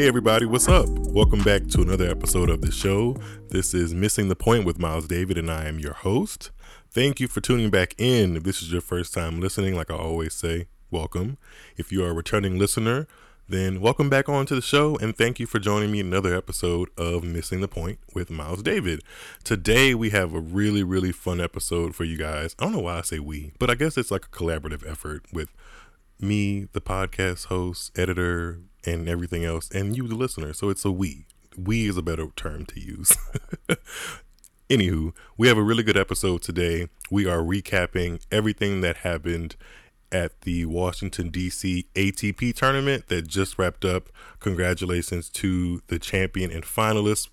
Hey everybody, what's up? Welcome back to another episode of the show. This is Missing the Point with Miles David, and I am your host. Thank you for tuning back in. If this is your first time listening, like I always say, welcome. If you are a returning listener, then welcome back on to the show and thank you for joining me in another episode of Missing the Point with Miles David. Today we have a really, really fun episode for you guys. I don't know why I say we, but I guess it's like a collaborative effort with me, the podcast host, editor, and everything else, and you, the listener. So it's a we. We is a better term to use. Anywho, we have a really good episode today. We are recapping everything that happened at the Washington, D.C. ATP tournament that just wrapped up. Congratulations to the champion and finalists.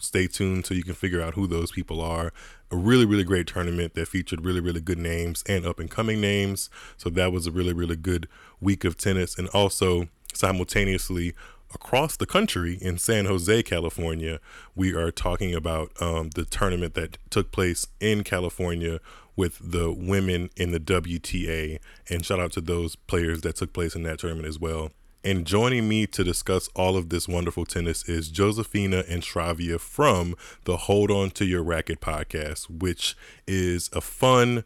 Stay tuned so you can figure out who those people are. A really, really great tournament that featured really, really good names and up and coming names. So that was a really, really good week of tennis. And also, simultaneously, across the country in San Jose, California, we are talking about um, the tournament that took place in California with the women in the WTA. And shout out to those players that took place in that tournament as well. And joining me to discuss all of this wonderful tennis is Josephina and Shravia from the Hold On to Your Racket podcast, which is a fun,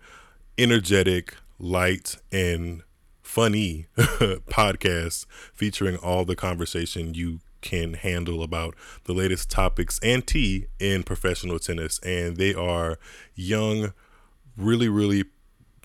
energetic, light, and funny podcast featuring all the conversation you can handle about the latest topics and tea in professional tennis. And they are young, really, really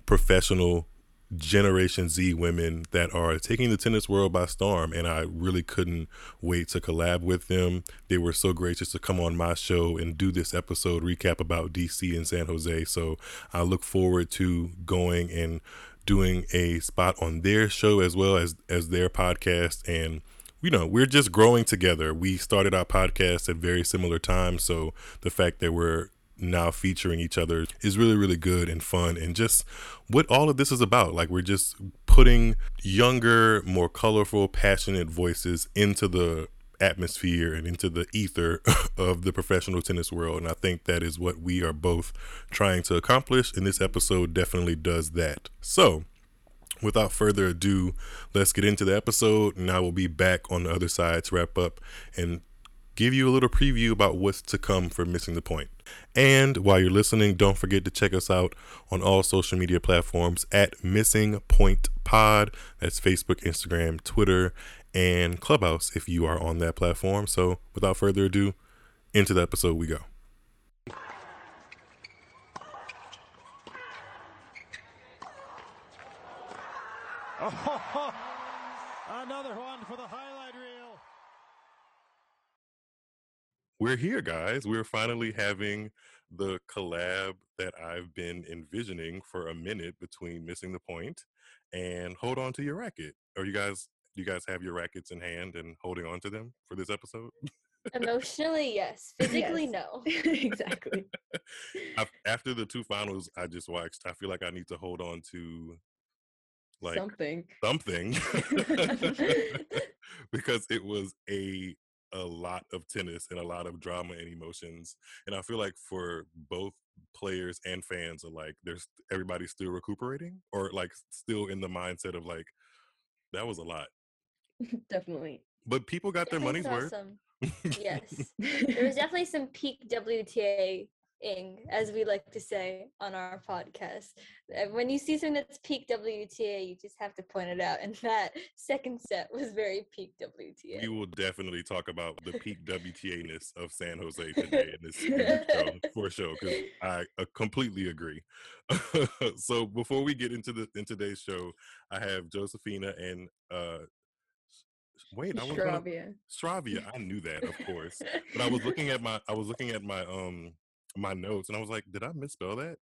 professional Generation Z women that are taking the tennis world by storm. And I really couldn't wait to collab with them. They were so gracious to come on my show and do this episode recap about DC and San Jose. So I look forward to going and doing a spot on their show as well as as their podcast. And you know we're just growing together. We started our podcast at very similar times. So the fact that we're now featuring each other is really really good and fun. And just what all of this is about. Like we're just putting younger more colorful passionate voices into the atmosphere and into the ether of the professional tennis world and i think that is what we are both trying to accomplish and this episode definitely does that so without further ado let's get into the episode and i will be back on the other side to wrap up and give you a little preview about what's to come for Missing the Point. And while you're listening, don't forget to check us out on all social media platforms at Missing Point Pod. That's Facebook, Instagram, Twitter, and Clubhouse if you are on that platform. So without further ado, into the episode we go. Oh, another one for the highlight reel. We're here, guys. We're finally having the collab that I've been envisioning for a minute between Missing the Point and Hold On to Your Racket. Are you guys you guys have your rackets in hand and holding on to them for this episode? Emotionally, yes. Physically, Yes. no. exactly. I've, after the two finals I just watched, I feel like I need to hold on to like Something. something because it was a a lot of tennis and a lot of drama and emotions and i feel like for both players and fans alike there's everybody's still recuperating or like still in the mindset of like that was a lot Definitely. but people got their money's worth some- yes. There was definitely some peak WTA ing, as we like to say on our podcast. When you see something that's peak WTA, you just have to point it out. And that second set was very peak WTA. we will definitely talk about the peak WTA-ness of San Jose today in this, in this show for sure because I uh, completely agree. so before we get into the in today's show, I have Josephina and uh wait, I was gonna, Stravia. Stravia. I knew that, of course, but I was looking at my I was looking at my um my notes and I was like, did I misspell that?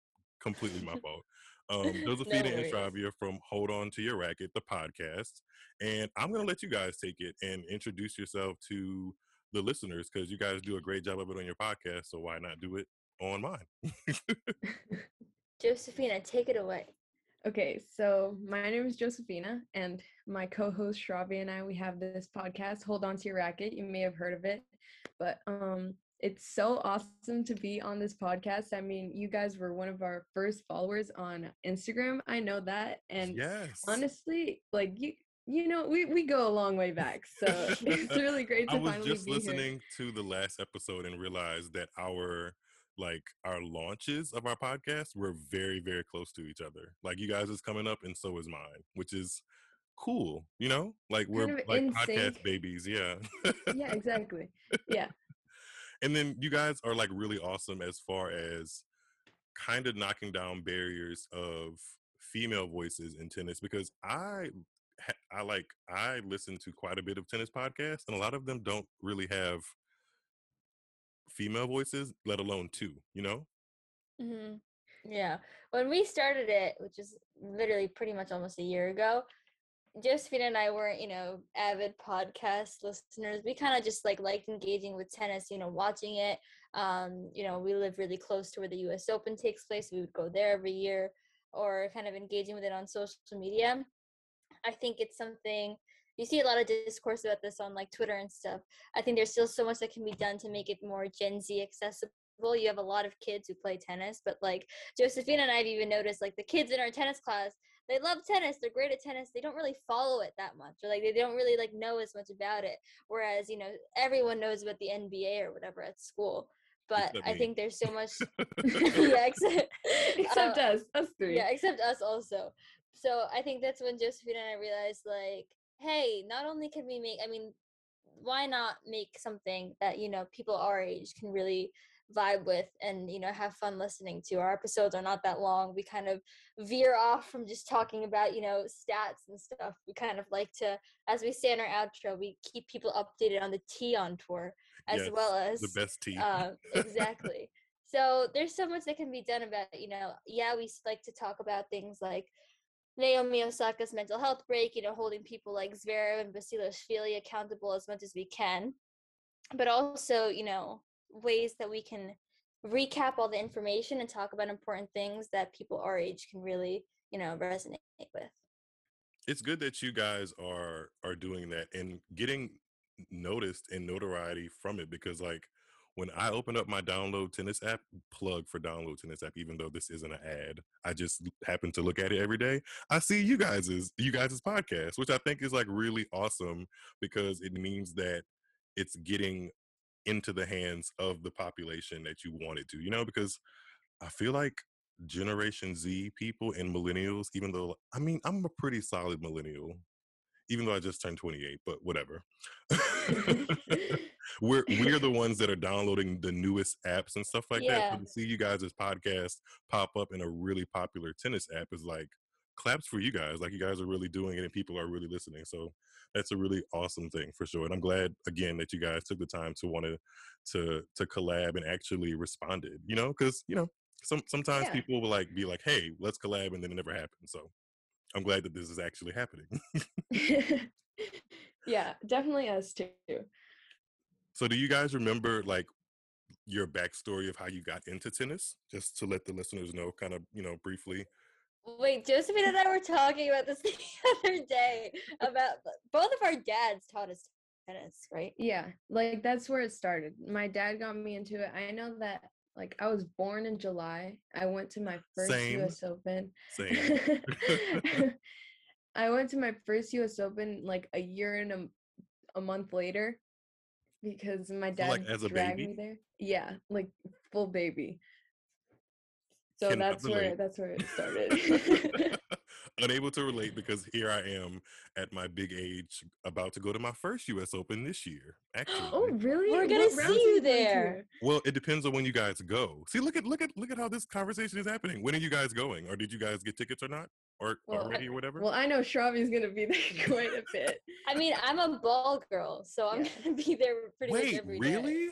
Completely my fault. Um, Josephina and worries. Stravia from Hold On to Your Racket, the podcast. And I'm going to let you guys take it and introduce yourself to the listeners because you guys do a great job of it on your podcast. So why not do it on mine? Josephina, take it away. Okay, so my name is Josephina, and my co-host Shravia and I we have this podcast. Hold on to your racket. You may have heard of it, but um, it's so awesome to be on this podcast. I mean, you guys were one of our first followers on Instagram. I know that, and yes. honestly, like you you know, we, we go a long way back. So it's really great to I was finally just here. listening to the last episode and realized that our like our launches of our podcast were very very close to each other. Like you guys is coming up and so is mine, which is cool. You know, like we're Kind of like podcast sync. babies. Yeah. Yeah, exactly. Yeah. and then you guys are like really awesome as far as kind of knocking down barriers of female voices in tennis because I I like I listen to quite a bit of tennis podcasts and a lot of them don't really have female voices let alone two you know hmm Yeah. When we started it, which is literally pretty much almost a year ago, Josephine and I weren't, you know, avid podcast listeners. We kind of just like liked engaging with tennis, you know, watching it. Um, you know, we live really close to where the US Open takes place. We would go there every year or kind of engaging with it on social media. I think it's something you see a lot of discourse about this on like Twitter and stuff. I think there's still so much that can be done to make it more Gen Z accessible. You have a lot of kids who play tennis, but like Josephine and I've even noticed like the kids in our tennis class, they love tennis, they're great at tennis, they don't really follow it that much, or like they don't really like know as much about it. Whereas, you know, everyone knows about the NBA or whatever at school. But I think there's so much yeah, except, Except uh, us, us three. yeah, except us also. So I think that's when Josephine and I realized, like, hey, not only can we make, I mean, why not make something that you know people our age can really vibe with and you know have fun listening to? Our episodes are not that long. We kind of veer off from just talking about you know stats and stuff. We kind of like to as we say in our outro we keep people updated on the tea on tour as Yes, well as the best tea. uh, exactly. So there's so much that can be done about, you know, yeah, we like to talk about things like Naomi Osaka's mental health break, you know, holding people like Zverev and Basilashvili accountable as much as we can, but also, you know, ways that we can recap all the information and talk about important things that people our age can really, you know, resonate with. it's good that you guys are are doing that and getting noticed and notoriety from it because like when I open up my download tennis app, plug for download tennis app, even though this isn't an ad, I just happen to look at it every day. I see you guys's you guys's podcast, which I think is like really awesome because it means that it's getting into the hands of the population that you want it to, you know, because I feel like Generation Z people and millennials, even though I mean I'm a pretty solid millennial, even though I just turned 28, but whatever. we're we're the ones that are downloading the newest apps and stuff like that. So to see you guys' podcast pop up in a really popular tennis app is like claps for you guys. Like you guys are really doing it and people are really listening. So that's a really awesome thing for sure. And I'm glad again that you guys took the time to want to to to collab and actually responded. You know, because you know some sometimes Yeah. people will like be like, "Hey, let's collab," and then it never happens. So I'm glad that this is actually happening. yeah, definitely us too. so do you guys remember like your backstory of how you got into tennis? Just to let the listeners know, kind of you know briefly. Wait, Josephine and I were talking about this the other day about uh, both of our dads taught us tennis, right? Yeah, like that's where it started. My dad got me into it. I know that like I was born in July. I went to my first Same. US Open. Same. I went to my first US Open like a year and a, a month later because my dad like, as a dragged baby? me there. Yeah, like full baby. So Cannot that's where that's where it started. Unable to relate because here I am at my big age, about to go to my first U.S. Open this year. Actually, oh, really? We're gonna What see you there. well, it depends on when you guys go. See, look at look at look at how this conversation is happening. When are you guys going, or did you guys get tickets or not, or Well, already or whatever? Well, I know Shravi's gonna be there quite a bit. I mean, I'm a ball girl, so I'm Yeah. gonna be there pretty much Wait, every day. really?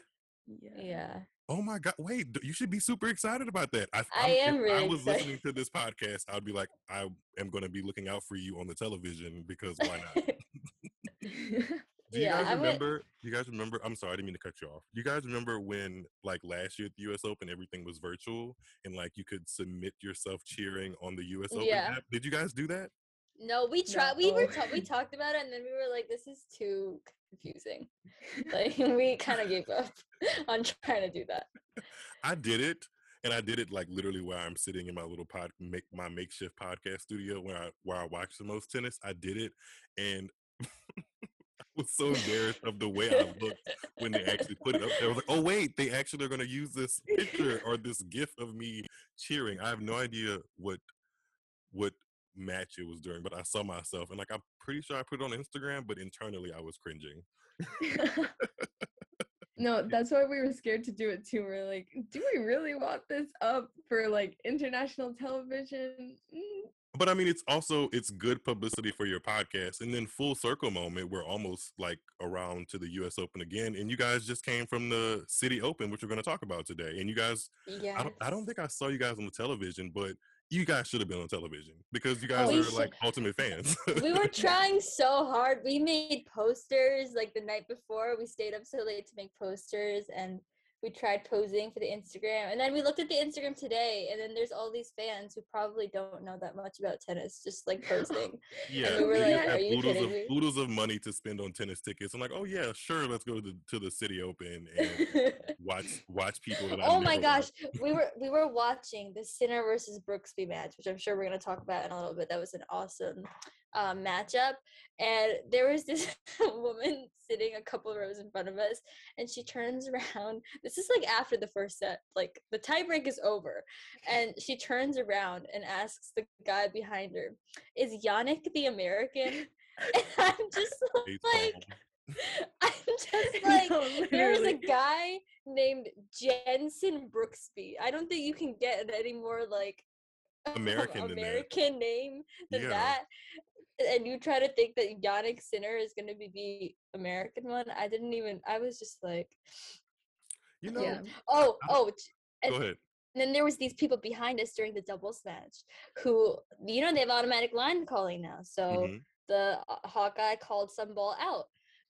Yeah. Oh my god! Wait, you should be super excited about that. I, I am if I was excited. listening to this podcast, I'd be like, I am going to be looking out for you on the television because why not? Do you Yeah, guys I went- remember? Do you guys remember? I'm sorry, I didn't mean to cut you off. Do you guys remember when, like last year at the U.S. Open, everything was virtual and like you could submit yourself cheering on the U.S. Open Yeah. app? Did you guys do that? No, we tried. We were No. ta- we talked about it, and then we were like, "This is too confusing." Like we kind of gave up on trying to do that. I did it, and I did it like literally where I'm sitting in my little pod, make my makeshift podcast studio where I where I watch the most tennis. I did it, and I was so embarrassed of the way I looked when they actually put it up there. I was like, oh wait, they actually are going to use this picture or this gif of me cheering. I have no idea what what match it was during, but I saw myself and like I'm pretty sure I put it on Instagram, but internally I was cringing. no, that's why we were scared to do it too. We're like, do we really want this up for like international television? Mm. But I mean, it's also it's good publicity for your podcast, and then full circle moment. We're almost like around to the U.S. Open again, and you guys just came from the City Open, which we're going to talk about today. And you guys, yeah, I don't, I don't think I saw you guys on the television, but you guys should have been on television because you oh, guys We are should- like ultimate fans. we were trying so hard. We made posters like the night before. We stayed up so late to make posters and we tried posing for the Instagram. And then we looked at the Instagram today and then there's all these fans who probably don't know that much about tennis, just like posting. yeah, we were like, "Are have you kidding of me?" oodles of money to spend on tennis tickets. I'm like, oh yeah, sure, let's go to the to the City Open and watch watch people oh my gosh, we were we were watching the Sinner versus Brooksby match, which I'm sure we're gonna talk about in a little bit. That was an awesome um, matchup, and there was this woman sitting a couple rows in front of us, and she turns around. This is like after the first set, like the tiebreak is over, and she turns around and asks the guy behind her, "Is Jannik the American?" And I'm just like. I'm just like No, there is a guy named Jenson Brooksby. I don't think you can get any more like American than. American name than Yeah. that. And you try to think that Jannik Sinner is going to be the American one. I didn't even. I was just like, you know, yeah. oh, oh. go And ahead. then there was these people behind us during the doubles match who, you know, they have automatic line calling now. So Mhm. the uh, Hawkeye called some ball out,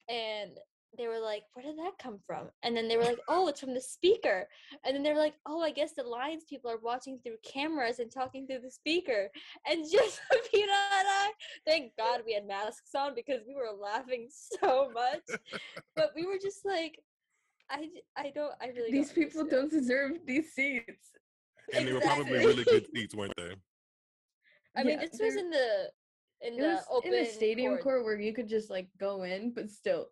and they were like, "Where did that come from?" And then they were like, "Oh, it's from the speaker." And then they were like, "Oh, I guess the Lions people are watching through cameras and talking through the speaker." And Josephina and I, thank God we had masks on because we were laughing so much, but we were just like. I, I don't I really These don't people understand. don't deserve these seats. And they were probably really good seats, weren't they? I mean Yeah, this was in the in It the was open in the stadium court. court where you could just like go in, but still,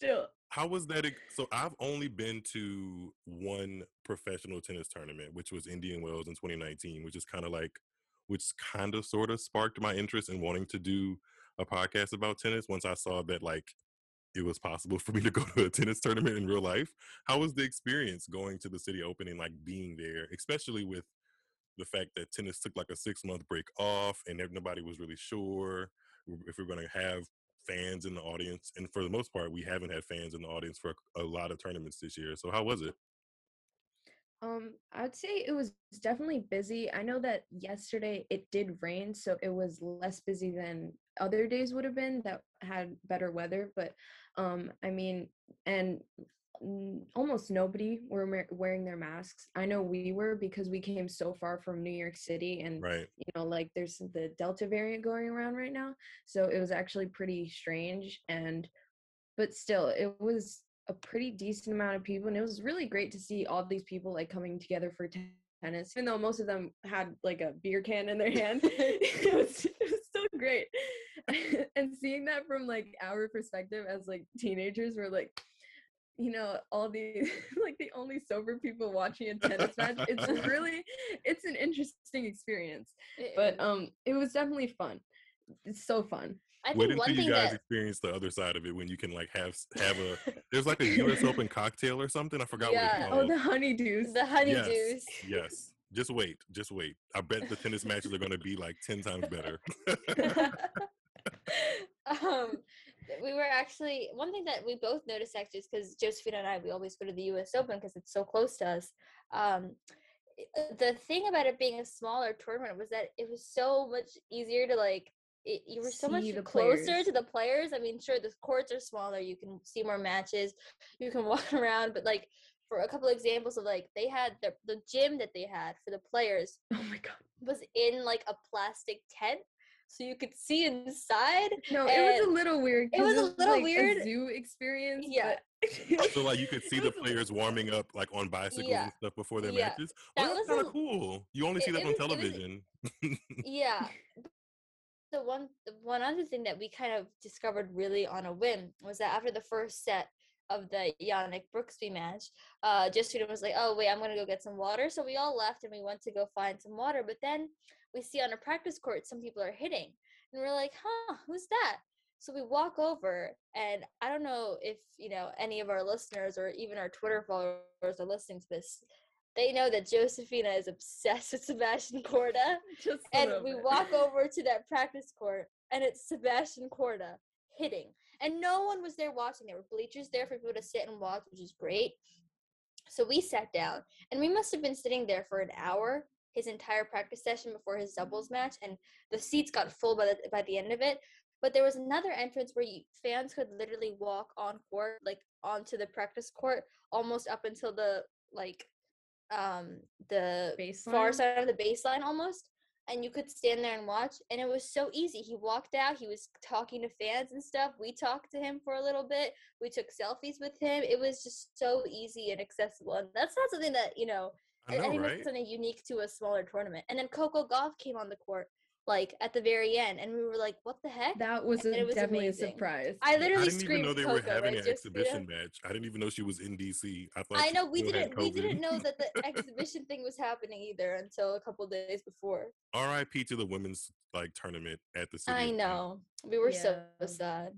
still. How was that? So I've only been to one professional tennis tournament, which was Indian Wells in 2019, which is kind of like, which kind of sort of sparked my interest in wanting to do a podcast about tennis. Once I saw that like it was possible for me to go to a tennis tournament in real life. How was the experience going to the city open and like being there, especially with the fact that tennis took like a six month break off and nobody was really sure if we're going to have fans in the audience. And for the most part, we haven't had fans in the audience for a lot of tournaments this year. So how was it? Um, I'd say it was definitely busy. I know that yesterday it did rain, so it was less busy than other days would have been that had better weather. But um, I mean, and almost nobody were wearing their masks. I know we were because we came so far from New York City, and Right. you know, like there's the Delta variant going around right now, so it was actually pretty strange. And but still, it was a pretty decent amount of people and it was really great to see all these people like coming together for t- tennis even though most of them had like a beer can in their hand it, was, it was still great and seeing that from like our perspective as like teenagers we're like you know all these like the only sober people watching a tennis match it's really it's an interesting experience It but um it was definitely fun it's so fun I Wait think one until thing you guys that experience the other side of it when you can like have have a there's like a US Open cocktail or something. I forgot what Yeah. it's oh the Honey Deuce the Honey Deuce. Yes. yes. Just wait. Just wait. I bet the tennis matches are going to be like 10 times better. um, we were actually one thing that we both noticed actually is because Josephine and I we always go to the U.S. Open because it's so close to us. Um, the thing about it being a smaller tournament was that it was so much easier to like. It, you were so much closer players. to the players. I mean, sure, the courts are smaller. You can see more matches. You can walk around, but like for a couple examples of like they had the the gym that they had for the players oh my god was in like a plastic tent so you could see inside No, it was a little weird. It was a little like weird. zoo experience. Yeah. but So like you could see the players warming up like on bicycles Yeah. and stuff before their Yeah. matches. That Well, that's was kind of cool. You only see that it on was- it was- television. yeah the one the one other thing that we kind of discovered really on a whim was that after the first set of the Jannik Brooksby match, uh, Josephine was like, "Oh wait, I'm gonna go get some water." So we all left and we went to go find some water. But then we see on a practice court some people are hitting, and we're like, "Huh, who's that?" So we walk over, and I don't know if you know any of our listeners or even our Twitter followers are listening to this. They know that Josephina is obsessed with Sebastian Korda and we walk over to that practice court and it's Sebastian Korda hitting. And no one was there watching. There were bleachers there for people to sit and watch, which is great. So we sat down and we must have been sitting there for an hour, his entire practice session before his doubles match, and the seats got full by the by the end of it. But there was another entrance where you, fans could literally walk on court, like onto the practice court, almost up until the like um the far side of the baseline almost and you could stand there and watch and it was so easy. He walked out he was talking to fans and stuff. We talked to him for a little bit. We took selfies with him. It was just so easy and accessible and that's not something that you know I know, think right? that's something unique to a smaller tournament and then Coco Gauff came on the court like at the very end and we were like what the heck That was a, it was definitely amazing. a surprise. i I literally didn't even know they Coco, were having right, an Josephina? exhibition match. I didn't even know she was in DC. I thought I know we didn't we didn't know that the exhibition thing was happening either until a couple days before. R.I.P. to the women's like tournament at the city. I know. We were so sad.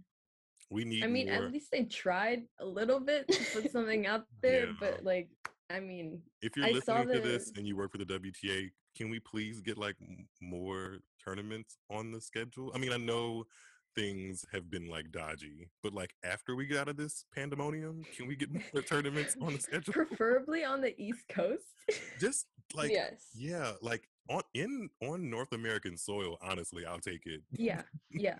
We need I mean, more. at least they tried a little bit to put something out there, Yeah. but like, I mean, if you're I listening to this and you work for the WTA, can we please get like more tournaments on the schedule? I mean, I know things have been like dodgy, but like after we get out of this pandemonium, can we get more tournaments on the schedule? preferably on the East Coast. Just like yes. yeah, like on in on North American soil, honestly, I'll take it. yeah, yeah.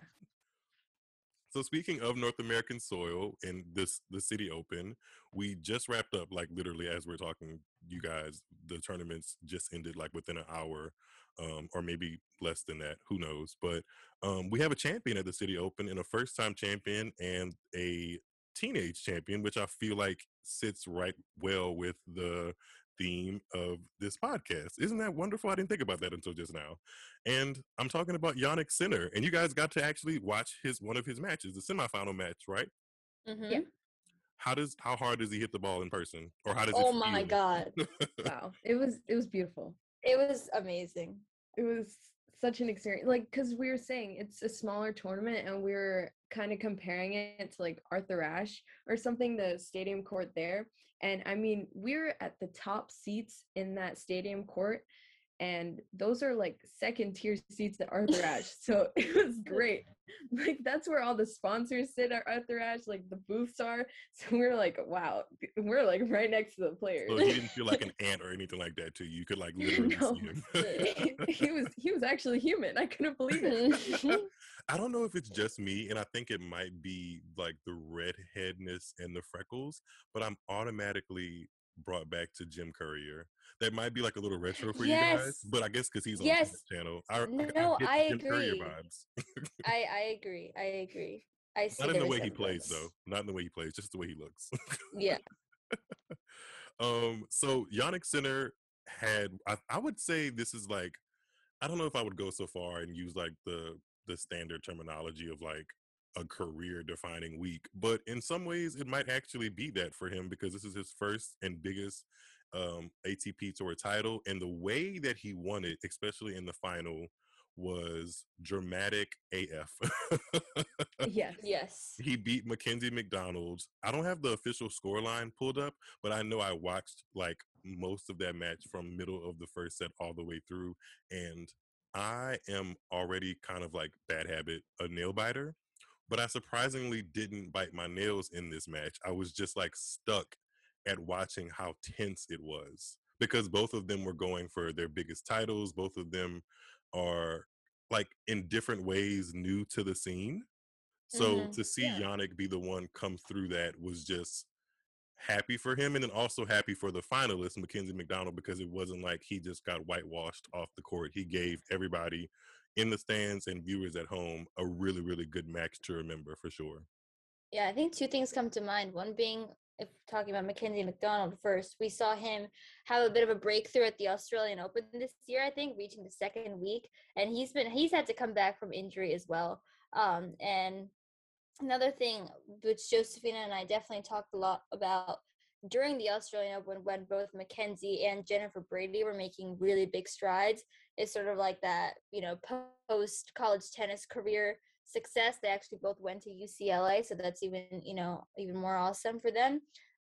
So speaking of North American soil and this the City Open, we just wrapped up like literally as we're talking, you guys, the tournaments just ended like within an hour, um, or maybe less than that, who knows. But um, we have a champion at the City Open and a first time champion and a teenage champion, which I feel like sits right well with the theme of this podcast. Isn't that wonderful? I didn't think about that until just now. And I'm talking about Jannik Sinner. And you guys got to actually watch his one of his matches, the semifinal match, right? Mhm. How does how hard does he hit the ball in person? Or how does Oh it my god. Wow, it was it was beautiful. It was amazing. It was such an experience, like because we were saying it's a smaller tournament, and we were kind of comparing it to like Arthur Ashe or something, the stadium court there. And I mean, we were at the top seats in that stadium court, and those are like second tier seats at Arthur Ashe. So it was great. Like that's where all the sponsors sit at Arthur Ashe, like the booths are. So we are like, wow, we're like right next to the players. So he didn't feel like an ant or anything like that too. you. You could like literally No. see him. he was he was actually human. I couldn't believe it. I don't know if it's just me, and I think it might be like the redheadness and the freckles, but I'm automatically brought back to Jim Courier. That might be like a little retro for you guys, but I guess because he's on Yes. the channel, I, No, I Jim Courier agree. vibes. I I agree. I agree. I see Not in the way he plays, though. Not in the way he plays, just the way he looks. Yeah. um, so Jannik Sinner had, I, I would say this is like, I don't know if I would go so far and use like the the standard terminology of like a career defining week, but in some ways it might actually be that for him because this is his first and biggest um, ATP Tour title, and the way that he won it, especially in the final, was dramatic AF. yes. Yes. he beat Mackenzie McDonald. I don't have the official scoreline pulled up, but I know I watched like most of that match from middle of the first set all the way through, and I am already kind of like bad habit a nail biter, but I surprisingly didn't bite my nails in this match. I was just like stuck at watching how tense it was because both of them were going for their biggest titles. Both of them are like in different ways new to the scene. So Mhm. to see Yeah. Jannik be the one come through that was just happy for him and then also happy for the finalist, Mackenzie McDonald, because it wasn't like he just got whitewashed off the court. He gave everybody in the stands and viewers at home a really, really good match to remember for sure. Yeah, I think two things come to mind. One being, if talking about Mackenzie McDonald first, we saw him have a bit of a breakthrough at the Australian Open this year. I think reaching the second week, and he's been he's had to come back from injury as well. Um, and another thing, which Josephina and I definitely talked a lot about during the Australian Open, when both Mackenzie and Jennifer Brady were making really big strides, is sort of like that, you know, post college tennis career success. They actually both went to UCLA, so that's even you know even more awesome for them.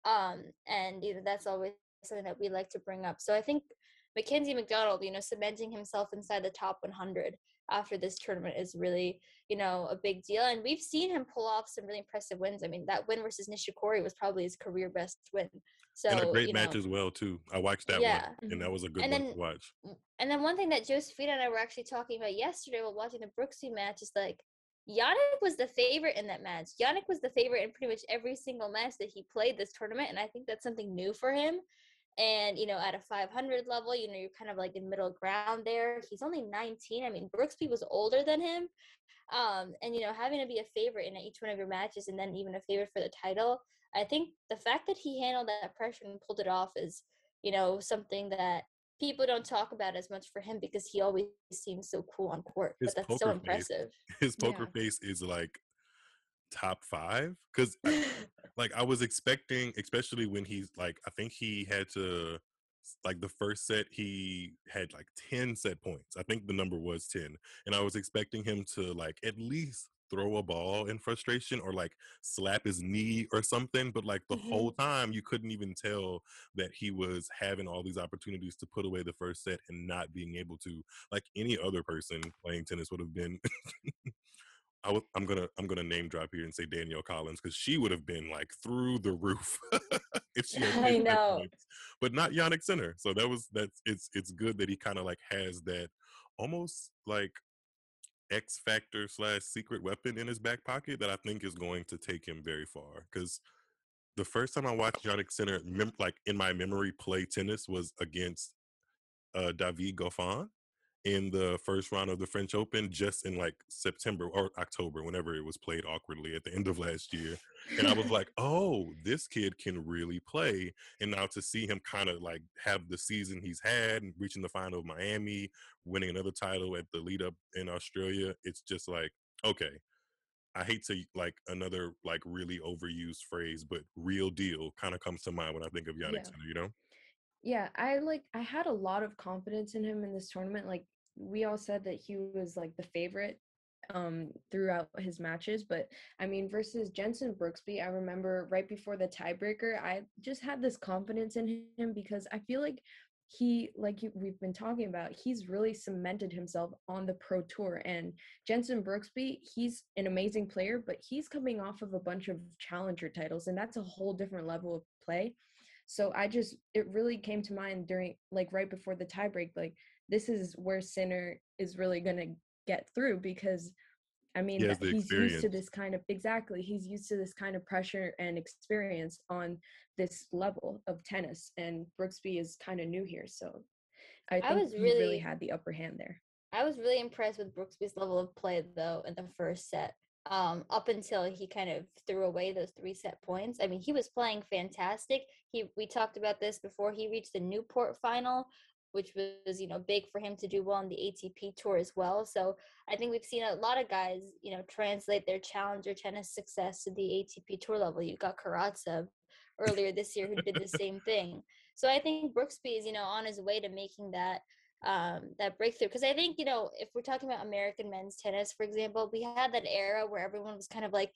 Um, and you know that's always something that we like to bring up. So I think Mackenzie McDonald, you know, cementing himself inside the top 100 after this tournament is really, you know, a big deal. And we've seen him pull off some really impressive wins. I mean, that win versus Nishikori was probably his career best win. So and a great match know, as well too. I watched that Yeah. one, and that was a good And one then- to watch. and then one thing that Josephina and I were actually talking about yesterday while watching the Brooksby match is like Jannik was the favorite in that match. Jannik was the favorite in pretty much every single match that he played this tournament, and I think that's something new for him. And you know, at a 500 level, you know, you're kind of like in middle ground there. He's only 19. I mean, Brooksby was older than him, um, and you know, having to be a favorite in each one of your matches, and then even a favorite for the title. I think the fact that he handled that pressure and pulled it off is, you know, something that people don't talk about as much for him because he always seems so cool on court. His but that's so poker face. impressive. His poker Yeah. face is like top five because like I was expecting, especially when he's like, I think he had to like the first set he had like 10 set points. I think the number was 10. And I was expecting him to like at least throw a ball in frustration or like slap his knee or something. But like the Mhm. whole time you couldn't even tell that he was having all these opportunities to put away the first set and not being able to. Like any other person playing tennis would have been I w- I'm gonna I'm gonna name drop here and say Danielle Collins because she would have been like through the roof if she had I know. points. but not Jannik Sinner. So that was that's it's it's good that he kind of like has that almost like X factor slash secret weapon in his back pocket that I think is going to take him very far. Because the first time I watched Jannik Sinner, mem- like in my memory, play tennis was against uh, David Goffin in the first round of the French Open, just in like September or October, whenever it was played awkwardly at the end of last year. And I was like, oh, this kid can really play. And now to see him kind of like have the season he's had and reaching the final of Miami, winning another title at the lead up in Australia, it's just like, okay. I hate to like another like really overused phrase, but real deal kind of comes to mind when I think of Jannik Yeah. You know? Yeah, I like I had a lot of confidence in him in this tournament. Like we all said that he was like the favorite um throughout his matches, but I mean versus Jenson Brooksby, I remember right before the tiebreaker, I just had this confidence in him because I feel like he like we've been talking about, he's really cemented himself on the pro tour and Jenson Brooksby, he's an amazing player, but he's coming off of a bunch of challenger titles and that's a whole different level of play. So I just it really came to mind during like right before the tiebreak, like this is where Sinner is really gonna get through because I mean has that the he's used to this kind of exactly he's used to this kind of pressure and experience on this level of tennis and Brooksby is kind of new here. So I I think was he really really- had the upper hand there. I was really impressed with Brooksby's level of play though in the first set. Um, up until he kind of threw away those three set points. I mean, he was playing fantastic. He we talked about this before he reached the Newport final, which was you know big for him to do well on the ATP tour as well. So I think we've seen a lot of guys you know translate their challenger tennis success to the ATP tour level. You got Karatsev earlier this year who did the same thing. So I think Brooksby is you know on his way to making that um, that breakthrough. Because I think, you know, if we're talking about American men's tennis, for example, we had that era where everyone was kind of like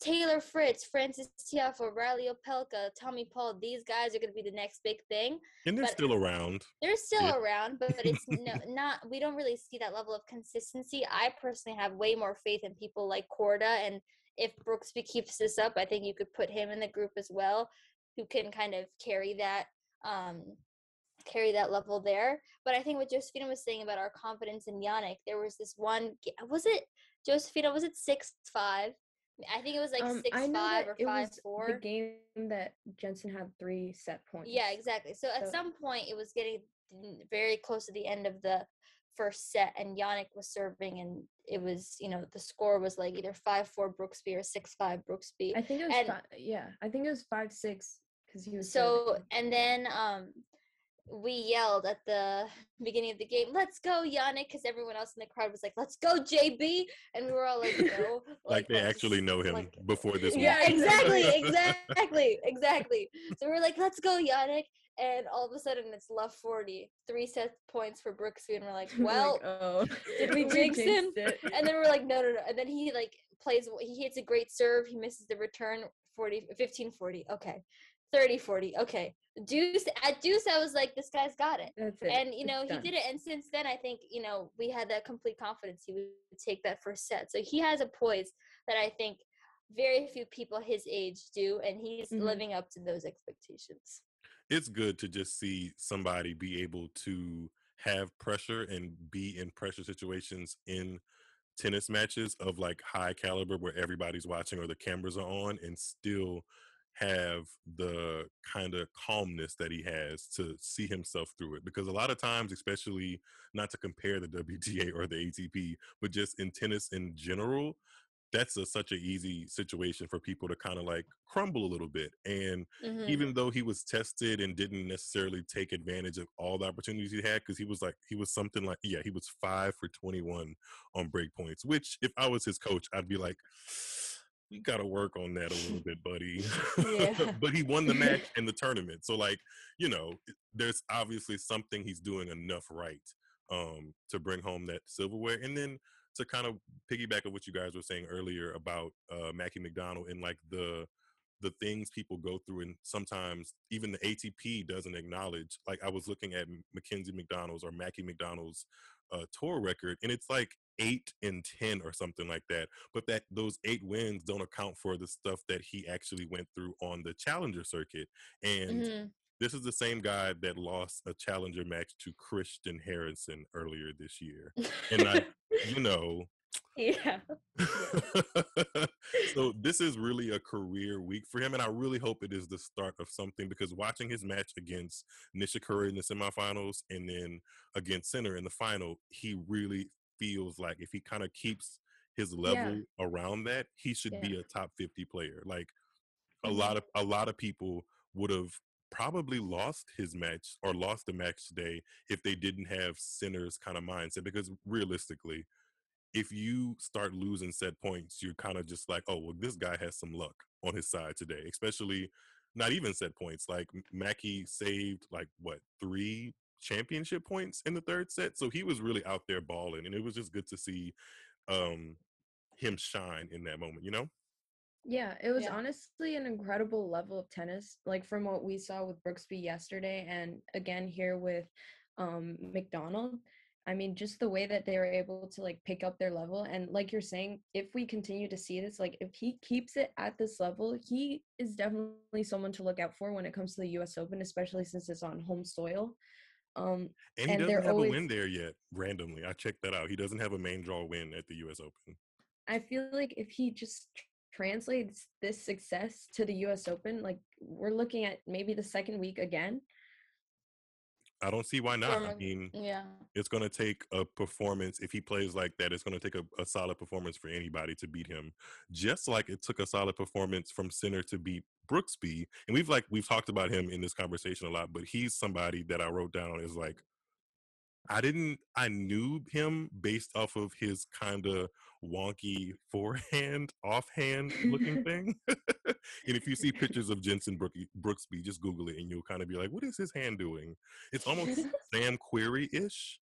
Taylor Fritz, Francis Tiafoe, Reilly Opelka, Tommy Paul. These guys are going to be the next big thing. And they're But- still around. They're still Yeah. around, but it's no, not. We don't really see that level of consistency. I personally have way more faith in people like Korda, and if Brooksby keeps this up, I think you could put him in the group as well, who can kind of carry that. Um, carry that level there. But I think what Josephina was saying about our confidence in Jannik, there was this one. Was it Josephina? Was it six five? I think it was like Um, six I know five or it five was four. the game that Jenson had three set points. Yeah, exactly. So at some point, it was getting very close to the end of the first set and Jannik was serving and it was, you know, the score was like either 5-4 Brooksby or 6-5 Brooksby. I think it was And- fi- yeah. I think it was five six because he was So serving. and then um we yelled at the beginning of the game, "Let's go, Jannik!" Because everyone else in the crowd was like, "Let's go, JB!" And we were all like, "No!" Like, they actually know him like- before this. Yeah, one. exactly, exactly, exactly. So we're like, "Let's go, Jannik!" And all of a sudden, it's love forty, three set points for Brooksby, and we're like, "Well." like, oh, did we jinx him? and then we're like no no no and then he like plays he hits a great serve he misses the return 40 15 40 okay 30 40 okay deuce at deuce i was like this guy's got it That's it. and you know It's he done. did it and since then i think you know we had that complete confidence he would take that first set so he has a poise that i think very few people his age do and he's Mhm. living up to those expectations it's good to just see somebody be able to have pressure and be in pressure situations in tennis matches of like high caliber where everybody's watching or the cameras are on and still have the kind of calmness that he has to see himself through it because a lot of times especially not to compare the WTA or the ATP but just in tennis in general that's a, such an easy situation for people to kind of like crumble a little bit and Mhm. even though he was tested and didn't necessarily take advantage of all the opportunities he had because he was like he was something like yeah he was five for 21 on break points which if i was his coach i'd be like you gotta work on that a little bit buddy. But he won the match and the tournament so like you know there's obviously something he's doing enough right um to bring home that silverware. And then to kind of piggyback on what you guys were saying earlier about uh Mackie McDonald and like the the things people go through and sometimes even the ATP doesn't acknowledge. Like I was looking at Mackenzie McDonald's or Mackie McDonald's uh tour record and it's like 8 and 10 or something like that but that those 8 wins don't account for the stuff that he actually went through on the challenger circuit and Mhm. this is the same guy that lost a challenger match to Christian Harrison earlier this year and I you know yeah so this is really a career week for him, and I really hope it is the start of something because watching his match against Nishikori in the semifinals and then against Sinner in the final, he really feels like if he kind of keeps his level around that, he should be a top fifty player. Like a Mhm. lot of a lot of people would have probably lost his match or lost the match today if they didn't have Sinner's kind of mindset because realistically if you start losing set points, you're kind of just like, oh, well, this guy has some luck on his side today, especially not even set points. Like Mackie saved like what three championship points in the third set, so he was really out there balling, and it was just good to see um him shine in that moment. You know, Yeah, it was Yeah. honestly an incredible level of tennis, like from what we saw with Brooksby yesterday, and again here with um, McDonald. I mean, just the way that they were able to like pick up their level, and like you're saying, if we continue to see this, like if he keeps it at this level, he is definitely someone to look out for when it comes to the U.S. Open, especially since it's on home soil. Um, and he And doesn't have a win there yet. Randomly, I checked that out. He doesn't have a main draw win at the U.S. Open. I feel like if he just translates this success to the US Open, like we're looking at maybe the second week again. I don't see why not. I mean, yeah it's going to take a performance if he plays like that it's going to take a, a solid performance for anybody to beat him just like it took a solid performance from Sinner to beat brooksby and we've like we've talked about him in this conversation a lot but he's somebody that i wrote down is like i didn't i knew him based off of his kind of wonky forehand offhand looking thing and if you see pictures of jenson Brookie- brooksby just google it and you'll kind of be like what is his hand doing it's almost Sam Querrey ish.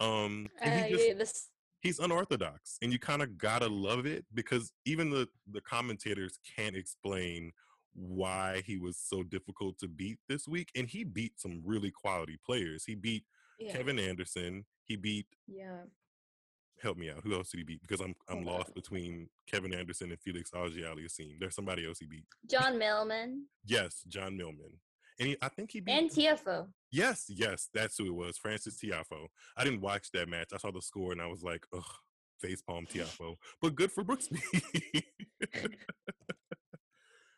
Um, and he just, yeah, this he's unorthodox, and you kind of gotta love it because even the the commentators can't explain why he was so difficult to beat this week, and he beat some really quality players. He beat yeah. Kevin Anderson. He beat. Yeah. Help me out. Who else did he beat? Because I'm I'm Hold lost between Kevin Anderson and Felix Auger Aliassime. There's somebody else he beat. John Millman Yes, John Millman. And he, I think he beat and Tiafoe. Yes, yes, that's who it was. Francis Tiafoe. I didn't watch that match. I saw the score and I was like, ugh, facepalm Tiafoe. But good for Brooksby.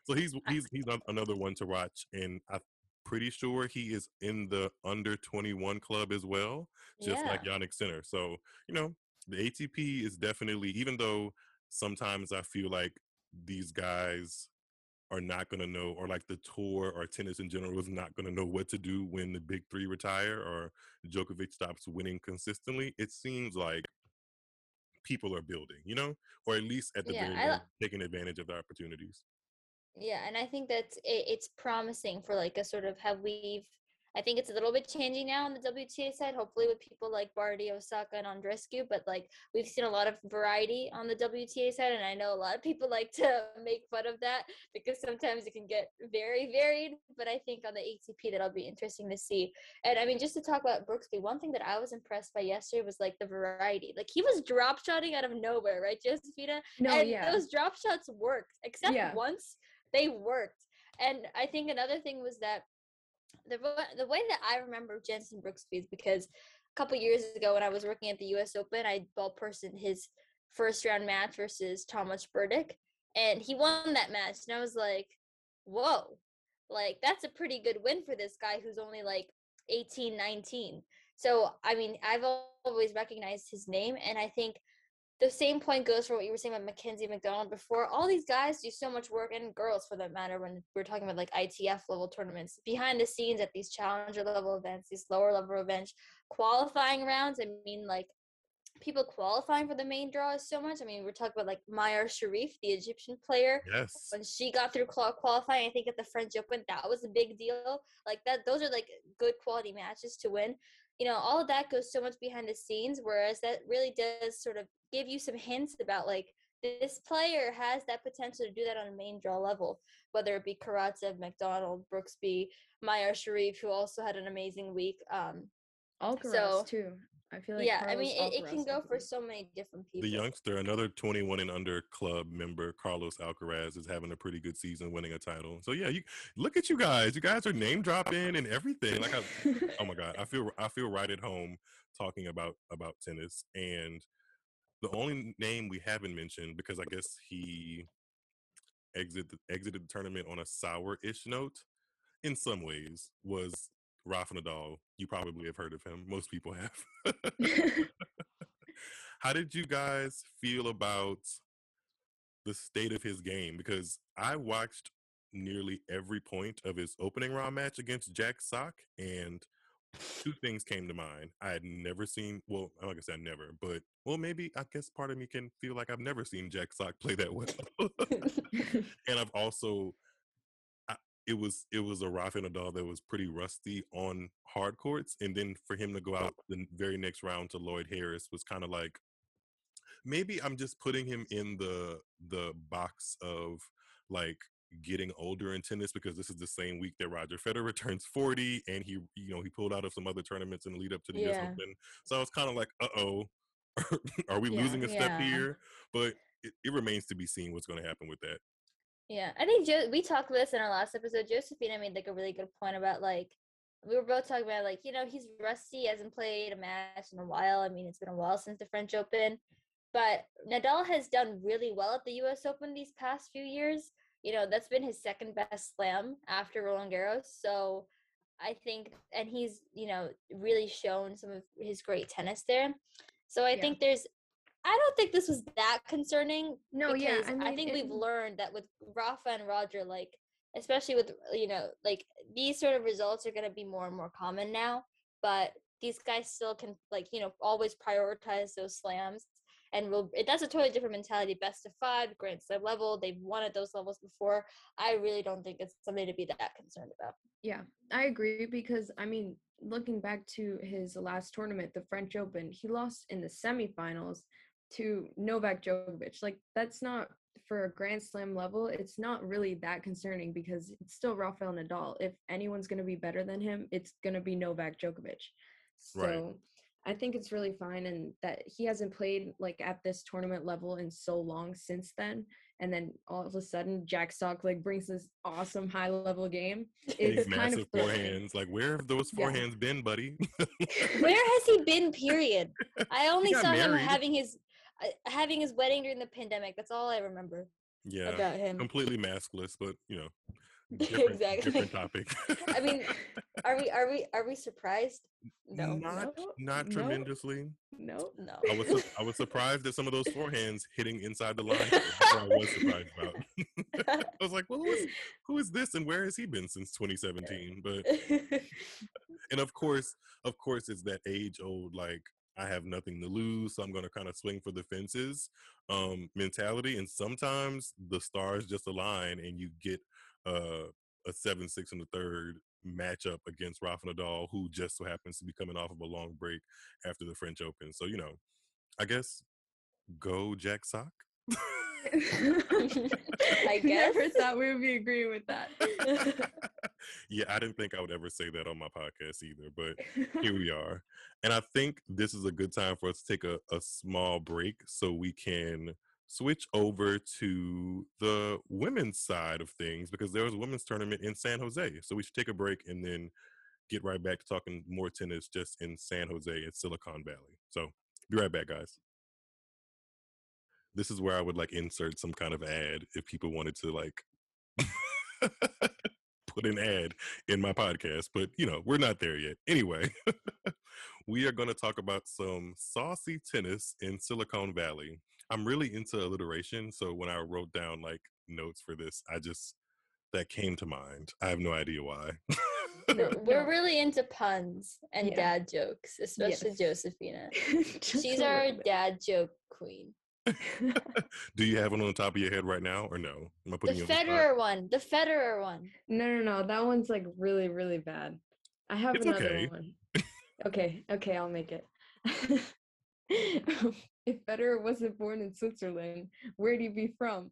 so he's he's he's another one to watch, and I'm pretty sure he is in the under 21 club as well, just like Jannik Sinner. So, you know, the ATP is definitely, even though sometimes I feel like these guys are not going to know, or like the tour or tennis in general is not going to know what to do when the big three retire or Djokovic stops winning consistently. It seems like people are building, you know, or at least at the Yeah, very I, least taking advantage of the opportunities. Yeah, and I think that's it, it's promising for like a sort of have we've. I think it's a little bit changing now on the WTA side. Hopefully, with people like Barty, Osaka, and Andreescu, but like we've seen a lot of variety on the WTA side, and I know a lot of people like to make fun of that because sometimes it can get very varied. But I think on the ATP that'll be interesting to see. And I mean, just to talk about Brooksby, one thing that I was impressed by yesterday was like the variety. Like he was drop shotting out of nowhere, right, Josephina? No, and yeah. those drop shots worked, except Yeah. once they worked. And I think another thing was that the the way that I remember Jenson Brooksby is because a couple years ago when I was working at the U.S. Open, I ball personed his first round match versus Tomas Berdych, and he won that match. And I was like, "Whoa, like that's a pretty good win for this guy who's only like 18, 19." So I mean, I've always recognized his name, and I think the same point goes for what you were saying about Mackenzie McDonald before. All these guys do so much work, and girls for that matter, when we're talking about like ITF level tournaments, behind the scenes at these challenger level events, these lower level events, qualifying rounds. I mean, like people qualifying for the main draw is so much. I mean, we're talking about like Mayar Sherif, the Egyptian player. Yes. When she got through qualifying, I think at the French Open, that was a big deal. Like that, those are like good quality matches to win. You know, all of that goes so much behind the scenes, whereas that really does sort of give you some hints about like this player has that potential to do that on a main draw level, whether it be Karatsev, McDonald, Brooksby, Mayar Sherif, who also had an amazing week. Um, Alcaraz So- too. I feel like yeah, I mean, it, it can go for so many different people. The youngster, another 21 and under club member, Carlos Alcaraz, is having a pretty good season, winning a title. So yeah, you look at you guys. You guys are name dropping and everything. Like, I, oh my god, I feel I feel right at home talking about about tennis. And the only name we haven't mentioned because I guess he exited exited the tournament on a sour-ish note in some ways was Rafa Nadal. You probably have heard of him. Most people have. How did you guys feel about the state of his game? Because I watched nearly every point of his opening round match against Jack Sock, and two things came to mind. I had never seen, well, like I'm not gonna say I never, but well, maybe I guess part of me can feel like I've never seen Jack Sock play that well. and I've also, I, it was it was a Rafa Nadal that was pretty rusty on hard courts, and then for him to go out oh. the very next round to Lloyd Harris was kind of like maybe I'm just putting him in the the box of like getting older in tennis because this is the same week that Roger Federer turns 40 and he you know he pulled out of some other tournaments in the lead up to the US Open. So I was kind of like, uh-oh, are we Yeah, losing a step yeah. here? But it, it remains to be seen what's going to happen with that. Yeah, I think jo- we talked about this in our last episode. Josephina made like a really good point about like we were both talking about like you know he's rusty, hasn't played a match in a while. I mean, it's been a while since the French Open, but Nadal has done really well at the U.S. Open these past few years. You know, that's been his second best slam after Roland Garros. So I think, and he's you know really shown some of his great tennis there. So I Yeah. think there's. I don't think this was that concerning no, yeah. I, mean, think it- we've learned that with Rafa and Roger, like especially with you know, like these sort of results are gonna be more and more common now. But these guys still can like you know always prioritize those slams, and will that's a totally different mentality. Best of five, Grand Slam level, they've won at those levels before. I really don't think it's something to be that concerned about. Yeah, I agree because I mean, looking back to his last tournament, the French Open, he lost in the semifinals to Novak Djokovic. Like that's not for a Grand Slam level, it's not really that concerning because it's still Rafael Nadal. If anyone's going to be better than him, it's going to be Novak Djokovic. So Right. I think it's really fine and that he hasn't played like at this tournament level in so long since then. And then all of a sudden Jack Sock like brings this awesome high level game. Big It's kind massive of forehands. Like where have those Yeah. forehands been, buddy? Where has he been? Period. I only got saw him having his uh, having his wedding during the pandemic. That's all I remember yeah. about him. Completely maskless, but you know, different, Exactly. different topic. I mean, are we are we are we surprised? No. not No, not tremendously. no. No. I was su- I was surprised at some of those forehands hitting inside the line. That's what I was surprised about. I was like, well, who is, who is this and where has he been since 2017? But and of course, of course, it's that age old like I have nothing to lose, so I'm going to kind of swing for the fences um, mentality. And sometimes the stars just align, and you get uh, a seven six in the third matchup against Rafa Nadal, who just so happens to be coming off of a long break after the French Open. So you know, I guess go Jack Sock. I Never guess. thought we would be agreeing with that. yeah, I didn't think I would ever say that on my podcast either, but here we are. And I think this is a good time for us to take a, a small break so we can switch over to the women's side of things because there was a women's tournament in San Jose. So we should take a break and then get right back to talking more tennis just in San Jose at Silicon Valley. So be right back, guys. This is where I would like insert some kind of ad if people wanted to like put an ad in my podcast, but you know, we're not there yet. Anyway, we are going to talk about some saucy tennis in Silicon Valley. I'm really into alliteration, so when I wrote down like notes for this, I just that came to mind. I have no idea why. We're, No. we're really into puns and Yeah. dad jokes, especially Yes. Josephina. She's our dad joke queen. Do you have one on the top of your head right now, or no? Am I The putting you on the? Federer one. The Federer one. No, no, no. That one's like really, really bad. I have It's another okay. one. Okay, okay, I'll make it. Um, if Federer wasn't born in Switzerland, where'd he be from?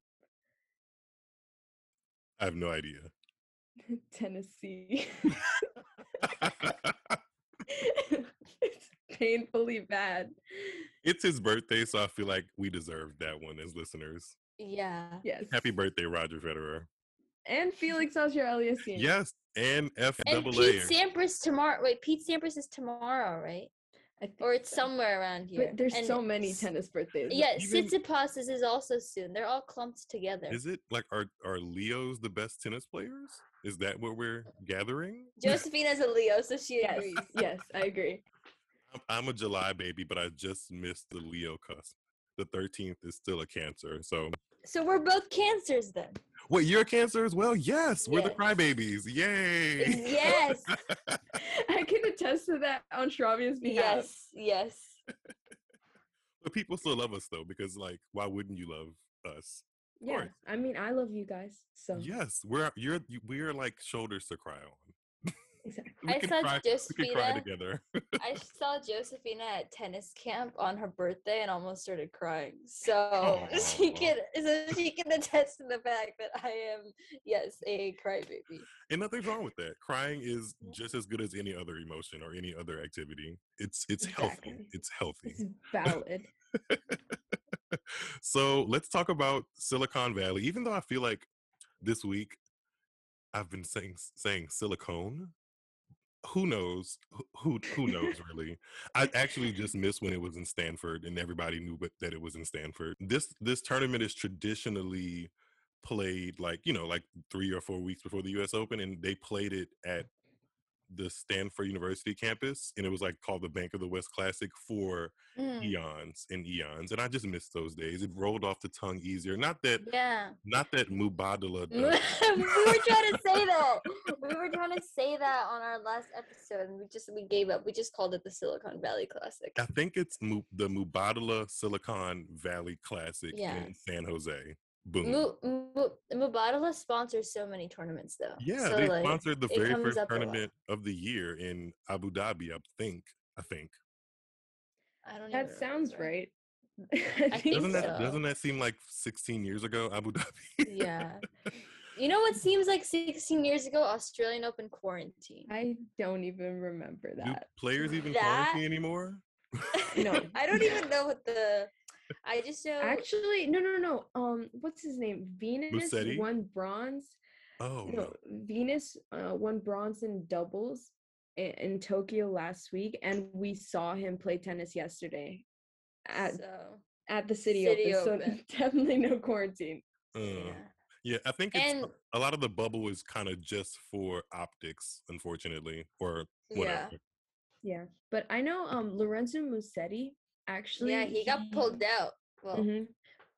I have no idea. Tennessee. it's painfully bad. it's his birthday, so I feel like we deserve that one as listeners. Yeah. Yes. Happy birthday, Roger Federer. And Felix Auger Aliassime. Yes, and F And Pete Sampras tomorrow. Wait, Pete Sampras is tomorrow, right? I think Or it's so. somewhere around here. But there's And so many tennis birthdays. Yeah, Even- Tsitsipas is also soon. They're all clumped together. Is it like are are Leos the best tennis players? Is that what we're gathering? Josephina's a Leo, so she Yes, agrees. yes, I agree. I'm, I'm a July baby, but I just missed the Leo cusp. The 13th is still a Cancer. So So we're both cancers then. Wait, you're Cancer as well? Yes, we're the Yes. crybabies. Yay! Yes. I can attest to that on Shravia's behalf. yes. Yes. but people still love us though, because like, why wouldn't you love us? Yeah. I mean, I love you guys. So Yes, we're you're we're like shoulders to cry on. Exactly. We I saw cry, we could cry Josephina- together. I saw Josephina at tennis camp on her birthday and almost started crying. So she Aw. can so she can attest to the fact that I am yes a crybaby. and nothing's wrong with that. Crying is just as good as any other emotion or any other activity. It's it's healthy. It's healthy. This is valid. so let's talk about Silicon Valley. Even though I feel like this week I've been saying saying silicone. Who knows? Who who, knows really? I actually just missed when it was in Stanford and everybody knew but that it was in Stanford. This this tournament is traditionally played like, you know, like 3 or 4 weeks before the US Open and they played it at the Stanford University campus and it was like called the Bank of the West Classic for Mm, eons and eons and i just missed those days it rolled off the tongue easier not that Yeah. not that mubadala we were trying to say that. We were trying to say that on our last episode and we just we gave up. We just called it the Silicon Valley Classic. i think it's Mu- the mubadala silicon valley classic in san jose boom Mu, Mu, Mubadala sponsors so many tournaments though. yeah So, they like, sponsored the very first up a lot. tournament of the year in abu dhabi i think i think I don't That sounds remember. right. I doesn't that so. doesn't that seem like 16 years ago abu dhabi Yeah. You know what seems like 16 years ago? Australian Open quarantine. I don't even remember do that. players even That- quarantine anymore No. I don't even know what the. I just know. Actually, no, no, no. Um, what's his name? Venus Musetti? won bronze. oh no, Venus uh, won bronze in doubles in, in Tokyo last week, and we saw him play tennis yesterday at so, at the city, City open, Open. So definitely no quarantine. uh, yeah. Yeah, I think it's And a lot of the bubble is kind of just for optics, unfortunately, or whatever. yeah, Yeah, but I know um Lorenzo Musetti actually. yeah, he got pulled out. Well, Mhm.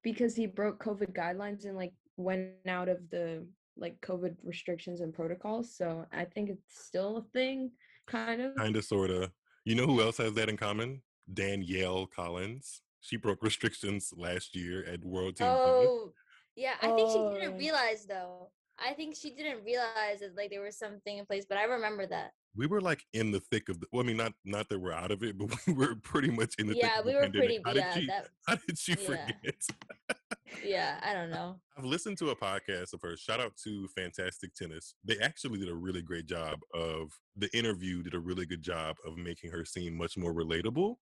because he broke COVID guidelines and like went out of the like COVID restrictions and protocols. So I think it's still a thing, kind of. Kind of, sort of. You know who else has that in common? Danielle Collins. She broke restrictions last year at World Team Tennis. oh, yeah. I think she didn't Oh. realize though. I think she didn't realize that like there was something in place, but I remember that. We were like in the thick of the. Well, I mean, not not that we're out of it, but we were pretty much in the thick Yeah, of we the were pandemic. pretty. How did Yeah, she? that. How did she yeah. forget? Yeah, I don't know. I've listened to a podcast of hers. Shout out to Fantastic Tennis. They actually did a really great job of the interview, did a really good job of making her seem much more relatable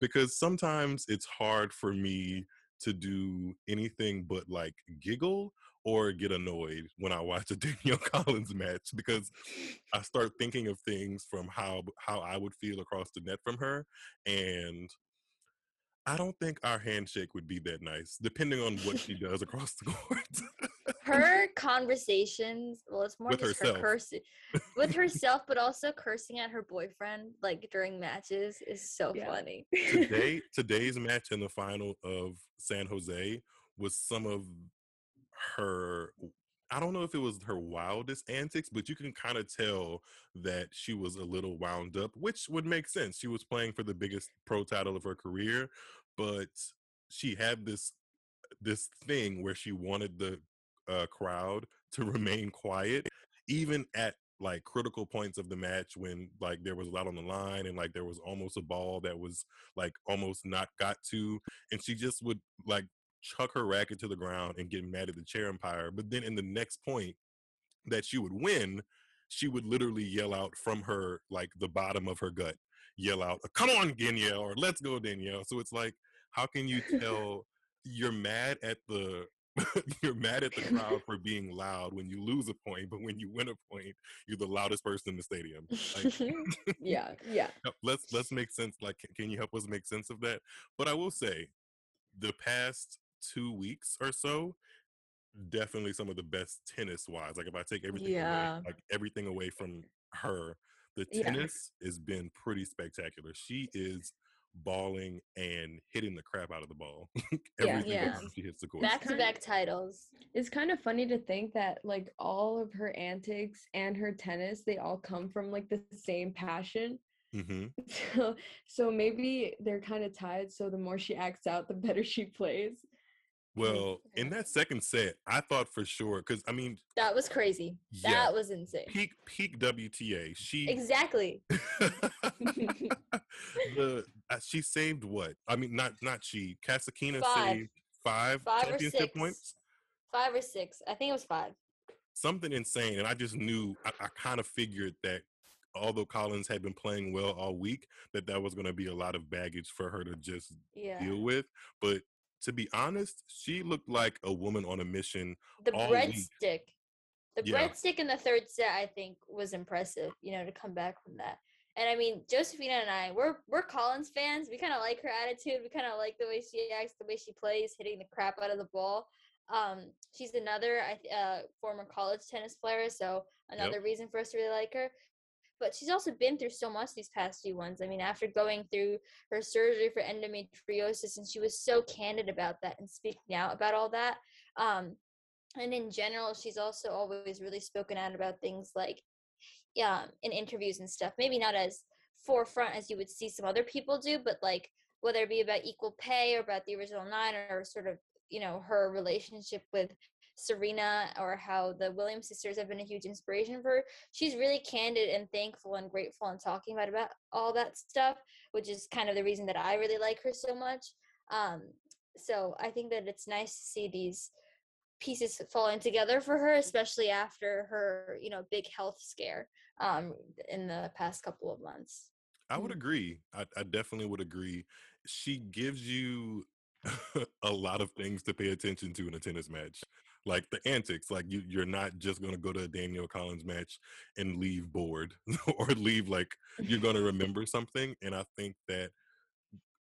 because sometimes it's hard for me to do anything but like giggle or get annoyed when I watch a Danielle Collins match because I start thinking of things from how how I would feel across the net from her and I don't think our handshake would be that nice, depending on what she does across the court. Her conversations. Well, it's more With just herself. her cursing with herself, but also cursing at her boyfriend like during matches is so Yeah. funny. Today, today's match in the final of San Jose was some of her. I don't know if it was her wildest antics, but you can kind of tell that she was a little wound up, which would make sense. She was playing for the biggest pro title of her career, but she had this this thing where she wanted the uh, crowd to remain quiet, even at like critical points of the match when like there was a lot on the line and like there was almost a ball that was like almost not got to, and she just would like chuck her racket to the ground and get mad at the chair umpire. But then in the next point that she would win, she would literally yell out from her like the bottom of her gut, yell out, "Come on, Danielle!" or "Let's go, Danielle." So it's like, how can you tell you're mad at the you're mad at the crowd for being loud when you lose a point, but when you win a point, you're the loudest person in the stadium. Like, yeah, yeah. let's let's make sense. Like, can- can you help us make sense of that? But I will say, the past two weeks or so, definitely some of the best tennis wise. Like, if I take everything Yeah. away, like everything away from her, the Yeah. tennis has been pretty spectacular. She is balling and hitting the crap out of the ball every single Yeah. time she hits the court. Back to back titles. It's kind of funny to think that like all of her antics and her tennis, they all come from like the same passion. hmm So, so maybe they're kind of tied. So the more she acts out, the better she plays. Well, in that second set, I thought for sure because I mean, That was crazy. yeah, That was insane. peak peak WTA. She Exactly. the uh, she saved what? I mean, not not she. Kasatkina Five. saved five, Five championship points. Five or six. I think it was five. Something insane, and I just knew. I, I kind of figured that. Although Collins had been playing well all week, that that was going to be a lot of baggage for her to just Yeah. deal with. But to be honest, she looked like a woman on a mission. The breadstick. The Yeah. breadstick in the third set, I think, was impressive, you know, to come back from that. And I mean, Josephina and I, we're we're Collins fans. We kind of like her attitude. We kind of like the way she acts, the way she plays, hitting the crap out of the ball. Um, she's another uh, former college tennis player, so another reason for us to really like her. But she's also been through so much these past few ones. I mean, after going through her surgery for endometriosis, and she was so candid about that and speaking out about all that. Um, and in general she's also always really spoken out about things like yeah in interviews and stuff maybe not as forefront as you would see some other people do but like whether it be about equal pay or about the original nine or sort of you know her relationship with serena or how the williams sisters have been a huge inspiration for her she's really candid and thankful and grateful and talking about about all that stuff which is kind of the reason that i really like her so much um so i think that it's nice to see these pieces falling together for her, especially after her, you know, big health scare um, in the past couple of months. I would Mm. agree. I, I definitely would agree. She gives you a lot of things to pay attention to in a tennis match, like the antics. Like you, you're not just going to go to a Danielle Collins match and leave bored or leave like you're going to remember something. And I think that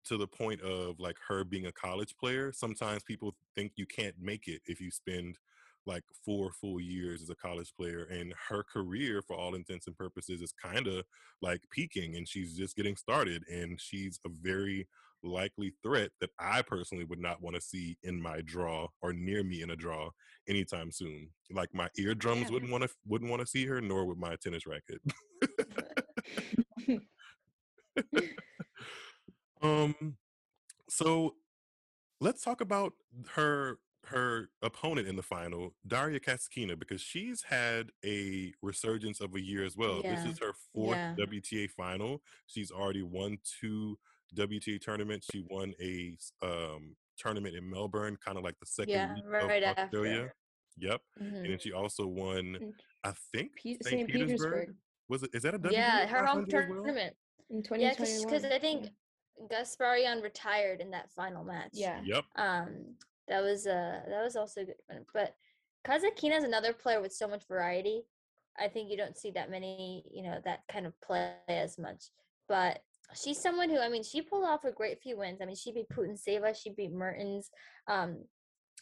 to the point of like her being a college player, sometimes people think you can't make it if you spend like four full years as a college player and her career for all intents and purposes is kind of like peaking and she's just getting started and she's a very likely threat that I personally would not want to see in my draw or near me in a draw anytime soon. Like my eardrums Yeah. wouldn't want to wouldn't want to see her nor would my tennis racket. um so let's talk about her her opponent in the final, Daria Kasatkina, because she's had a resurgence of a year as well. Yeah. This is her fourth Yeah. WTA final. She's already won two WTA tournament. She won a um, tournament in Melbourne, kind of like the second Yeah, week right of Australia. after. Yep. Mhm. And then she also won. I think, Pe- St. St. Petersburg. Petersburg Was it? Is that a WTA Yeah, her home 500 as well? tournament. in Yeah, because I think Gasparyan retired in that final match. Yeah. Yep. Um, that was uh that was also a good one. But Kasatkina is another player with so much variety. I think you don't see that many, you know, that kind of play as much. But she's someone who, I mean, she pulled off a great few wins. I mean, she beat Putintseva, she beat Mertens. Um,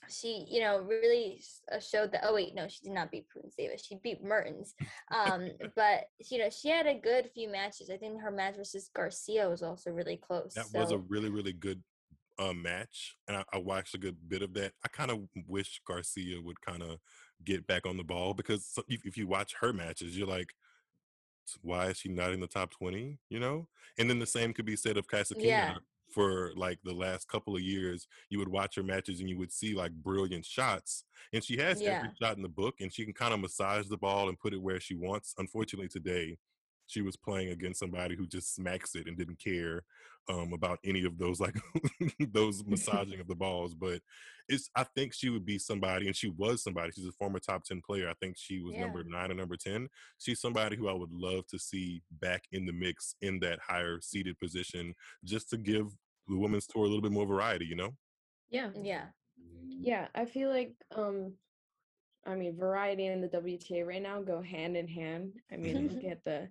she, you know, really uh, showed that. Oh wait, no, she did not beat Putintseva. She beat Mertens. Um, but you know, she had a good few matches. I think her match versus Garcia was also really close. That was a really, really good uh, match, and I, I watched a good bit of that. I kind of wish Garcia would kind of get back on the ball because if, if you watch her matches, you're like, "S- why is she not in the top twenty? You know, and then the same could be said of Kasatkina. Yeah. For like the last couple of years, you would watch her matches and you would see like brilliant shots, and she has every shot in the book, and she can kind of massage the ball and put it where she wants. Unfortunately, today she was playing against somebody who just smacks it and didn't care um, about any of those like those massaging of the balls. But it's I think she would be somebody, and she was somebody. She's a former top ten player. I think she was Yeah. number nine or number ten. She's somebody who I would love to see back in the mix in that higher seated position, just to give the women's tour a little bit more variety. You know? Yeah. yeah. Yeah, I feel like um I mean variety and the WTA right now go hand in hand. I mean, look at the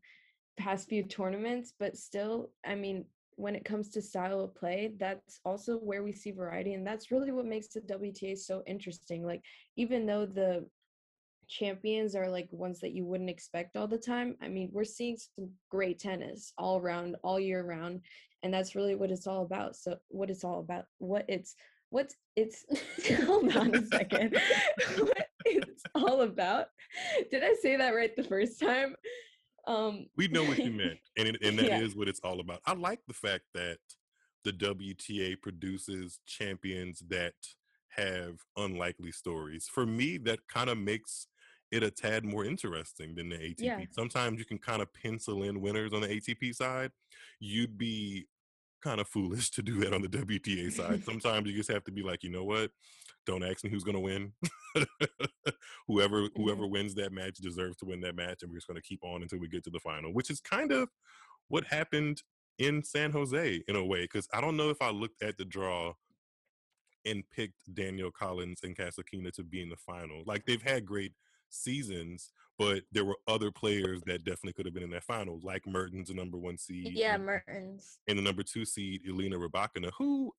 past few tournaments, but still, I mean, when it comes to style of play, that's also where we see variety and that's really what makes the WTA so interesting. Like even though the champions are like ones that you wouldn't expect all the time, I mean, we're seeing some great tennis all around all year round and that's really what it's all about. So what it's all about, what it's what's it's hold on a second what it's all about did i say that right the first time um We know what you meant, and it, and that is Yeah. what it's all about. I like the fact that the WTA produces champions that have unlikely stories. For me, that kind of makes it a tad more interesting than the ATP. Yeah. Sometimes you can kind of pencil in winners on the ATP side. You'd be kind of foolish to do that on the WTA side. Sometimes you just have to be like, you know what? Don't ask me who's going to win. whoever Mm-hmm. whoever wins that match deserves to win that match, and we're just going to keep on until we get to the final, which is kind of what happened in San Jose in a way. Because I don't know if I looked at the draw and picked Danielle Collins and Kasatkina to be in the final. Like they've had great seasons, but there were other players that definitely could have been in that final, like Mertens, the number one seed. Yeah, Mertens. and the number two seed, Elena Rybakina, who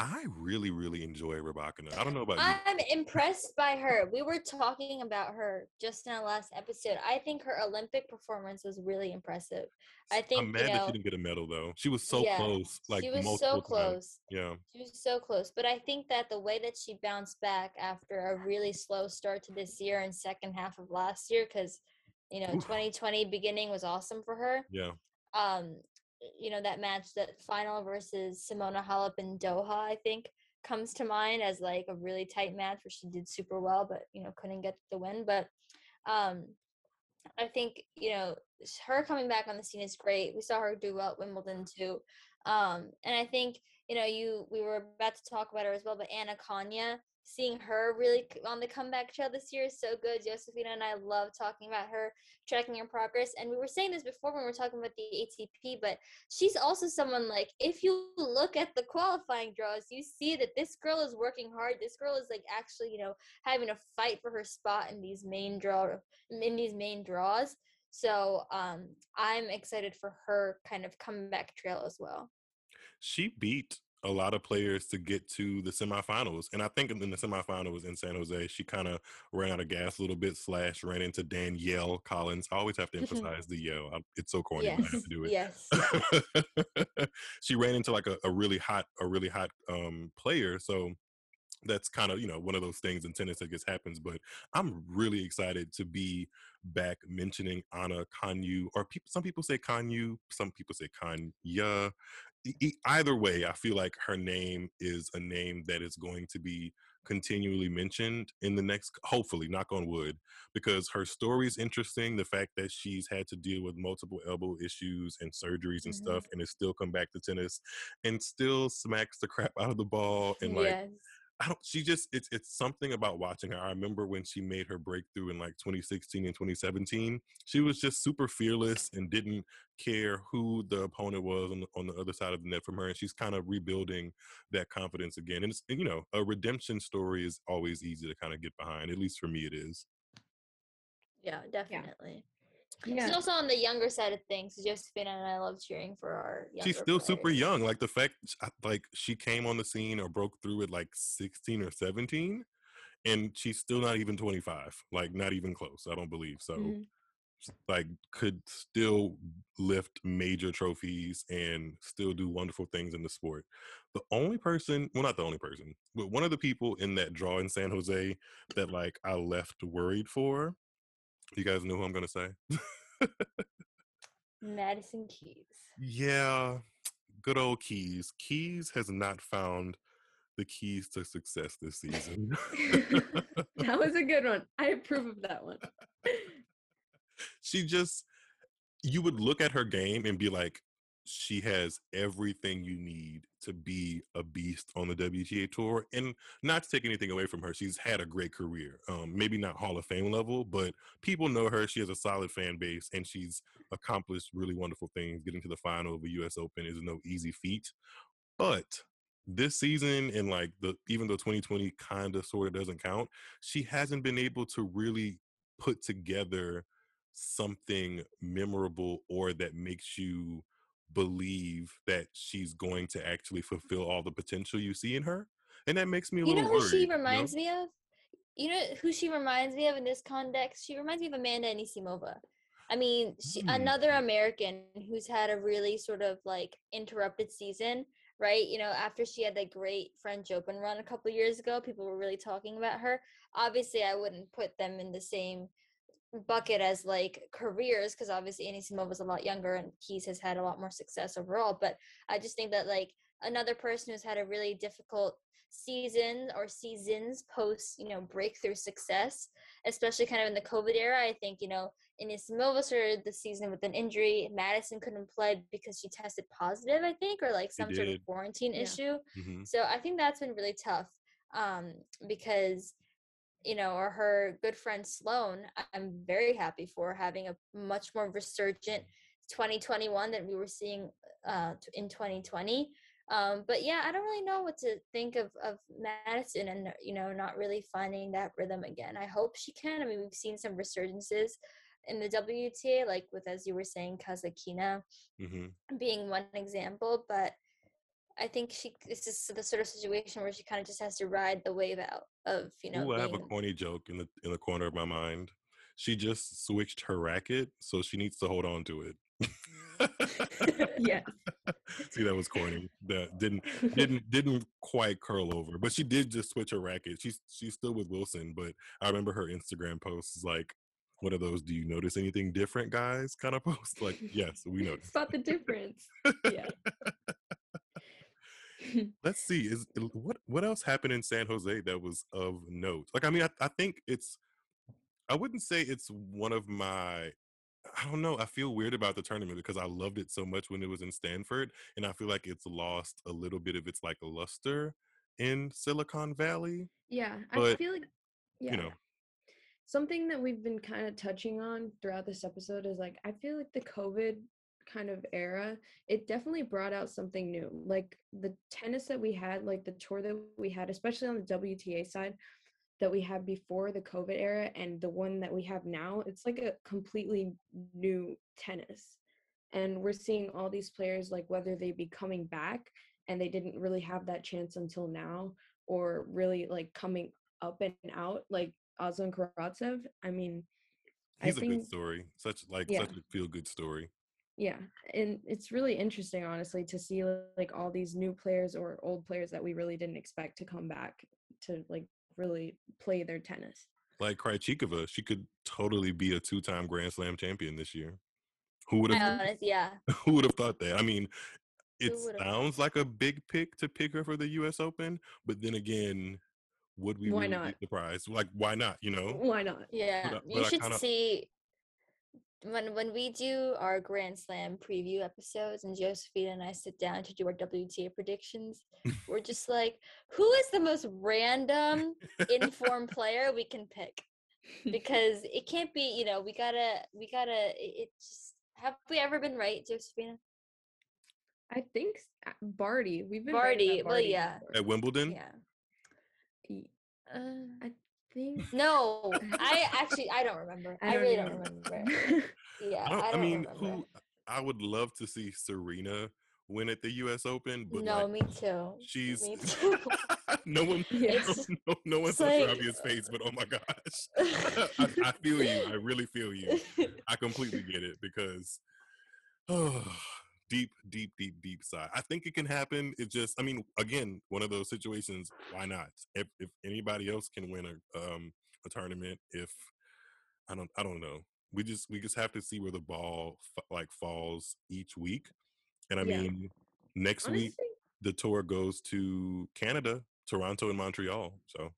I really, really enjoy Rybakina. I don't know about you. I'm impressed by her. We were talking about her just in our last episode. I think her Olympic performance was really impressive. I think I'm mad you that she didn't get a medal though. She was so Yeah, close, like she was so times. close. Yeah, She was so close. But I think that the way that she bounced back after a really slow start to this year and second half of last year, because you know, Oof. 2020 beginning was awesome for her. yeah. um you know that match that final versus Simona Halep in Doha I think comes to mind as like a really tight match where she did super well but you know couldn't get the win. But um I think you know her coming back on the scene is great. We saw her do well at Wimbledon too. Um and I think you know you we were about to talk about her as well but Ana Konjuh seeing her really on the comeback trail this year is so good Josefina and I love talking about her tracking her progress. And we were saying this before when we were talking about the ATP, but she's also someone like if you look at the qualifying draws, you see that this girl is working hard. This girl is like actually, you know, having a fight for her spot in these main draw in these main draws. So um I'm excited for her kind of comeback trail as well. She beat a lot of players to get to the semifinals. And I think in the semifinals in San Jose, she kind of ran out of gas a little bit, slash, ran into Danielle Collins. I always have to emphasize the yell. It's so corny, yes. I have to do it. Yes. she ran into like a, a really hot, a really hot um, player. So that's kind of you know one of those things in tennis that just happens but i'm really excited to be back mentioning ana konjuh or people some people say kanyu some people say kanya E- either way i feel like her name is a name that is going to be continually mentioned in the next hopefully knock on wood because her story is interesting the fact that she's had to deal with multiple elbow issues and surgeries and Mhm. stuff and has still come back to tennis and still smacks the crap out of the ball and like yes. I don't. She just it's it's something about watching her. I remember when she made her breakthrough in like 2016 and 2017. She was just super fearless and didn't care who the opponent was on the, on the other side of the net from her. And she's kind of rebuilding that confidence again. And it's and, you know a redemption story is always easy to kind of get behind. At least for me, it is. Yeah, definitely. Yeah. She's also on the younger side of things. Josephina and I love cheering for our She's still super young. Like the fact like she came on the scene or broke through at like 16 or 17. And she's still not even 25, like not even close. I don't believe so. Mhm. like could still lift major trophies and still do wonderful things in the sport. The only person, well, not the only person, but one of the people in that draw in San Jose that like I left worried for. You guys know who I'm gonna say? Madison Keys. yeah, good old Keys. Keys has not found the keys to success this season. that was a good one. I approve of that one. she just you would look at her game and be like she has everything you need to be a beast on the WTA tour and not to take anything away from her she's had a great career um maybe not hall of fame level but people know her she has a solid fan base and she's accomplished really wonderful things. Getting to the final of the US Open is no easy feat but this season and like the even though 2020 kind of sort of doesn't count she hasn't been able to really put together something memorable or that makes you believe that she's going to actually fulfill all the potential you see in her and that makes me a You little know who worried she you know? reminds me of? You know who she reminds me of in this context? She reminds me of Amanda Anisimova. I mean, she, Hmm. another American who's had a really sort of like interrupted season, right? You know, after she had that great French Open run a couple years ago, people were really talking about her. Obviously, I wouldn't put them in the same bucket as like careers because obviously Anisimova was a lot younger and Keys has had a lot more success overall. But I just think that like another person who's had a really difficult season or seasons post you know breakthrough success especially kind of in the covid era i think you know Anisimova started the season with an injury madison couldn't play because she tested positive i think or like some sort of quarantine Yeah. issue Mhm. so i think that's been really tough um because you know or her good friend sloane i'm very happy for having a much more resurgent 2021 than we were seeing uh in 2020 um but yeah i don't really know what to think of of madison and you know not really finding that rhythm again. I hope she can. I mean we've seen some resurgences in the wta like with as you were saying kasatkina Mhm. being one example, but I think she this is the sort of situation where she kind of just has to ride the wave out of you know Ooh, I have a corny joke in the in the corner of my mind. She just switched her racket, so she needs to hold on to it. yeah. See, that was corny. That didn't didn't didn't quite curl over, but she did just switch her racket. She's she's still with Wilson, but I remember her Instagram posts like one of those "Do you notice anything different, guys?" kind of posts. Like, yes, we noticed. Spot the difference. Yeah. Let's see. Is what what else happened in San Jose that was of note? Like, I mean, I, I think it's. I wouldn't say it's one of my. I don't know. I feel weird about the tournament because I loved it so much when it was in Stanford, and I feel like it's lost a little bit of its like luster in Silicon Valley. yeah. I feel like yeah. You know, something that we've been kind of touching on throughout this episode is like I feel like the COVID kind of era, it definitely brought out something new. Like the tennis that we had, like the tour that we had, especially on the WTA side that we had before the COVID era and the one that we have now, it's like a completely new tennis. And we're seeing all these players like whether they be coming back and they didn't really have that chance until now or really like coming up and out like Aslan Karatsev. I mean, He's I a think good story. Such like Yeah. such a feel good story. Yeah, and it's really interesting honestly to see like all these new players or old players that we really didn't expect to come back to like really play their tennis. Like Krejcikova, she could totally be a two time Grand Slam champion this year. Who would have honest, yeah. who would have thought that? I mean, it sounds like a big pick to pick her for the US Open, but then again, would we Why really not? be surprised? Like why not, you know? Why not? Yeah, you but I should kinda- see when when we do our Grand Slam preview episodes and Josephine and I sit down to do our WTA predictions. we're just like, who is the most random informed player we can pick? Because it can't be, you know, we gotta, we gotta. It, it just have we ever been right, Josephina? I think s- uh, Barty. We've been right Barty, well, yeah. before. At Wimbledon? Yeah. Uh, I think no, I actually I don't remember. I, really don't remember. Yeah, I, don't, I I, don't mean, remember. who I would love to see Serena win at the US Open, but no, like, me too. she's me too. no one Yeah. It's- no, no one it's saw like- Travia's face, but oh my gosh. I, I feel you. I really feel you. I completely get it because oh, deep, deep, deep, deep sigh. I think it can happen. It just, I mean, again, one of those situations. Why not? If if anybody else can win a um a tournament, if I don't, I don't know. We just we just have to see where the ball f- like falls each week. And I Yeah. mean, next Honestly, week the tour goes to Canada, Toronto, and Montreal. So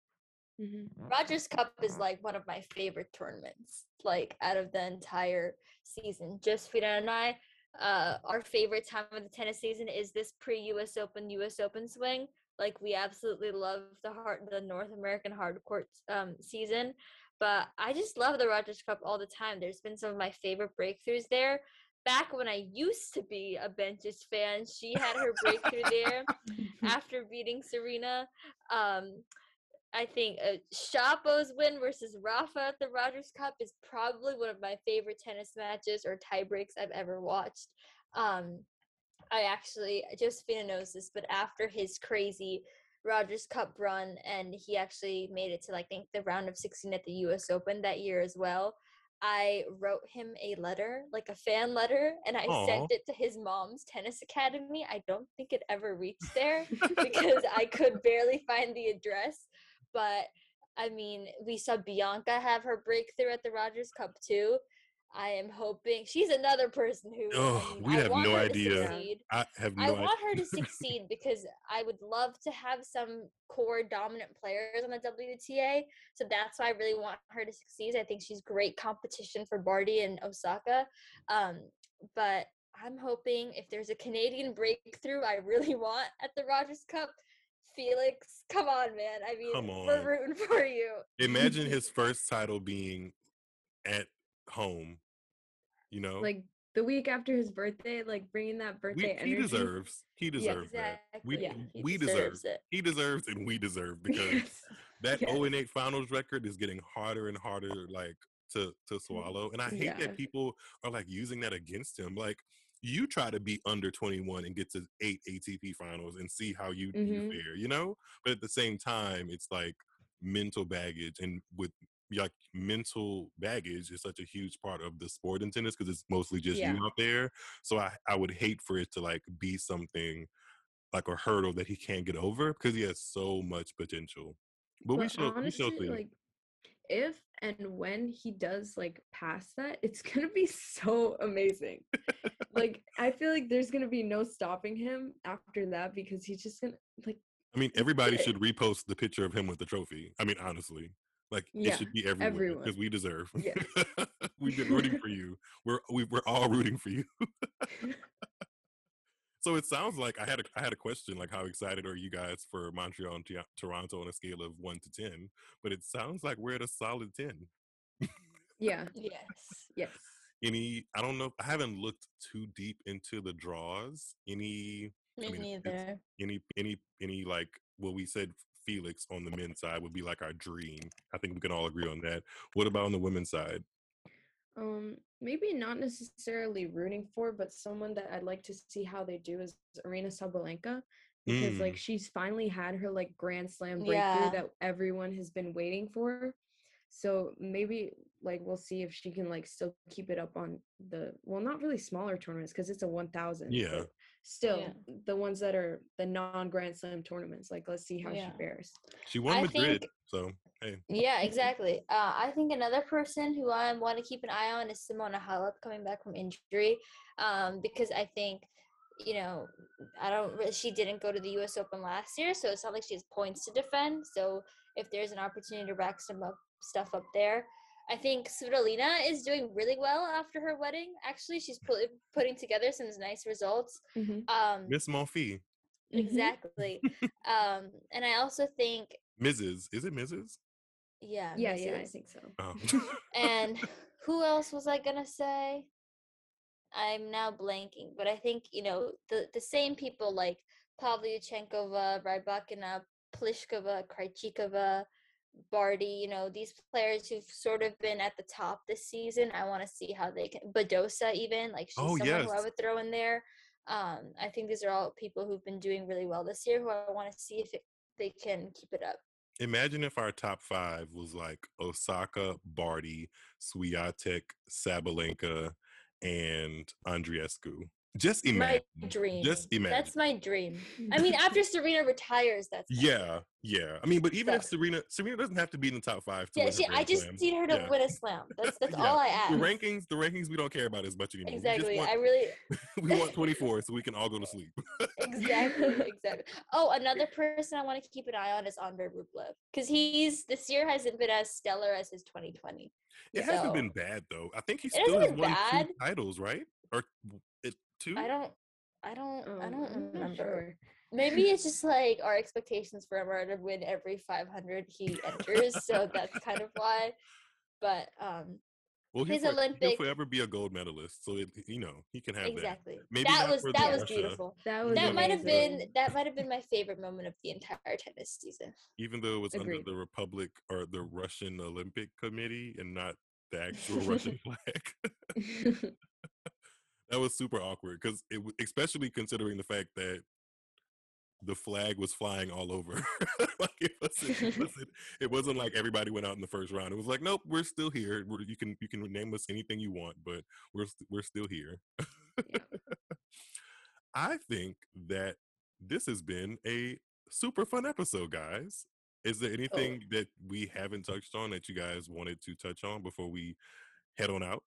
mhm. Rogers Cup is like one of my favorite tournaments, like out of the entire season. Josephina and I, uh, our favorite time of the tennis season is this pre-U.S. Open, U.S. Open swing. Like we absolutely love the hard, the North American hard court um, season, but I just love the Rogers Cup all the time. There's been some of my favorite breakthroughs there. Back when I used to be a Bencic fan, she had her breakthrough there after beating Serena. Um, I think uh, Shapo's win versus Rafa at the Rogers Cup is probably one of my favorite tennis matches or tie breaks I've ever watched. Um, I actually, Josephina knows this, but after his crazy Rogers Cup run, and he actually made it to, like, I think, the round of 16 at the US Open that year as well. I wrote him a letter, like a fan letter, and I Aw. sent it to his mom's tennis academy. I don't think it ever reached there because I could barely find the address. But I mean, we saw Bianca have her breakthrough at the Rogers Cup too. I am hoping she's another person who Oh, we I have no idea. succeed. I have no I idea. want her to succeed because I would love to have some core dominant players on the WTA. So that's why I really want her to succeed. I think she's great competition for Barty and Osaka. Um, but I'm hoping if there's a Canadian breakthrough I really want at the Rogers Cup, Felix, come on, man. I mean, Come we're rooting for you. Imagine his first title being at home. You know, like the week after his birthday, like bringing that we, birthday he deserves. He deserves that. We Exactly. He we deserve. it. He deserves, and we deserve because that Yes. 0 and 8 finals record is getting harder and harder, like to to mm, swallow. And I hate Yeah. that people are like using that against him. Like you try to be under 21 and get to eight ATP finals and see how you, you Mhm. fare, you know. But at the same time, it's like mental baggage, and with like mental baggage is such a huge part of the sport in tennis because it's mostly just Yeah. you out there. So I I would hate for it to like be something like a hurdle that he can't get over because he has so much potential. But, we we shall honestly, see. like if and when he does like pass that, it's gonna be so amazing. like I feel like there's gonna be no stopping him after that because he's just gonna like I mean, everybody should repost the picture of him with the trophy. I mean, honestly, like Yeah, it should be everywhere everyone. because we deserve. Yes. We've been rooting for you. We're we, we're all rooting for you. so it sounds like I had a I had a question like how excited are you guys for Montreal and Tia- Toronto on a scale of one to ten? But it sounds like we're at a solid ten. yeah, Yes. yes. Any I don't know. I haven't looked too deep into the draws. Any Me mean, neither. any any any like well we said Felix on the men's side would be like our dream. I think we can all agree on that. What about on the women's side? Um, maybe not necessarily rooting for, but someone that I'd like to see how they do is Aryna Sabalenka. because like Mm. she's finally had her like grand slam breakthrough Yeah. that everyone has been waiting for. So maybe like we'll see if she can like still keep it up on the well not really smaller tournaments because it's a 1000 Yeah. still Yeah. the ones that are the non grand slam tournaments like let's see how Yeah. she fares. She won I Madrid, think- so hey. Yeah, exactly. Uh, I think another person who I want to keep an eye on is Simona Halep coming back from injury, um, because I think, you know, I don't. re- She didn't go to the U.S. Open last year, so it's not like she has points to defend. So if there's an opportunity to rack some up stuff up there, I think Svitolina is doing really well after her wedding. Actually, she's put, putting together some nice results. Um, Miss Monfils, Mhm. exactly. um, and I also think, Mrs. Is it Mrs.? yeah, Yeah, yeah, I think so. Oh. And who else was I gonna say? I'm now blanking, but I think you know the the same people like Pavlyuchenkova, Rybakina, Pliskova, Krejcikova, Barty. You know these players who've sort of been at the top this season. I want to see how they can. Badosa, even like she's Oh, someone who I would throw in there. Um, I think these are all people who've been doing really well this year. Who I want to see if it, they can keep it up. Imagine if our top five was like Osaka, Barty, Swiatek, Sabalenka, and Andreescu. Just imagine. My dream. Just imagine. That's my dream. I mean, after Serena retires, that's my yeah, yeah. I mean, but even if Serena, Serena doesn't have to be in the top five. To Yeah, she, I just Slam. need her to Yeah. win a slam. That's that's Yeah. all I ask. The rankings, the rankings, we don't care about as much anymore. Exactly. want- I really we want 24 so we can all go to sleep. exactly exactly. Oh, another person I want to keep an eye on is Andre Rublev because he's this year hasn't been as stellar as his 2020. It hasn't been bad though. I think he still hasn't has been won bad. two titles, right? Or it, two? I don't. I don't. I Um, don't I'm remember. sure. Maybe it's just like our expectations for him are to win every 500 he enters, so that's kind of why. But um, well, he'll, his for- he'll Olympic- forever be a gold medalist, so it, you know he can have that. exactly. Maybe that was that was Russia. beautiful. That was That might have been that might have been my favorite moment of the entire tennis season. Even though it was Agreed. under the Republic or the Russian Olympic Committee and not the actual Russian flag. that was super awkward because it, especially considering the fact that the flag was flying all over. like it wasn't, it wasn't. It wasn't like everybody went out in the first round. It was like, nope, we're still here. We're, you can you can name us anything you want, but we're st- we're still here. Yeah. I think that this has been a super fun episode, guys. Is there oh. anything that we haven't touched on that you guys wanted to touch on before we head on out?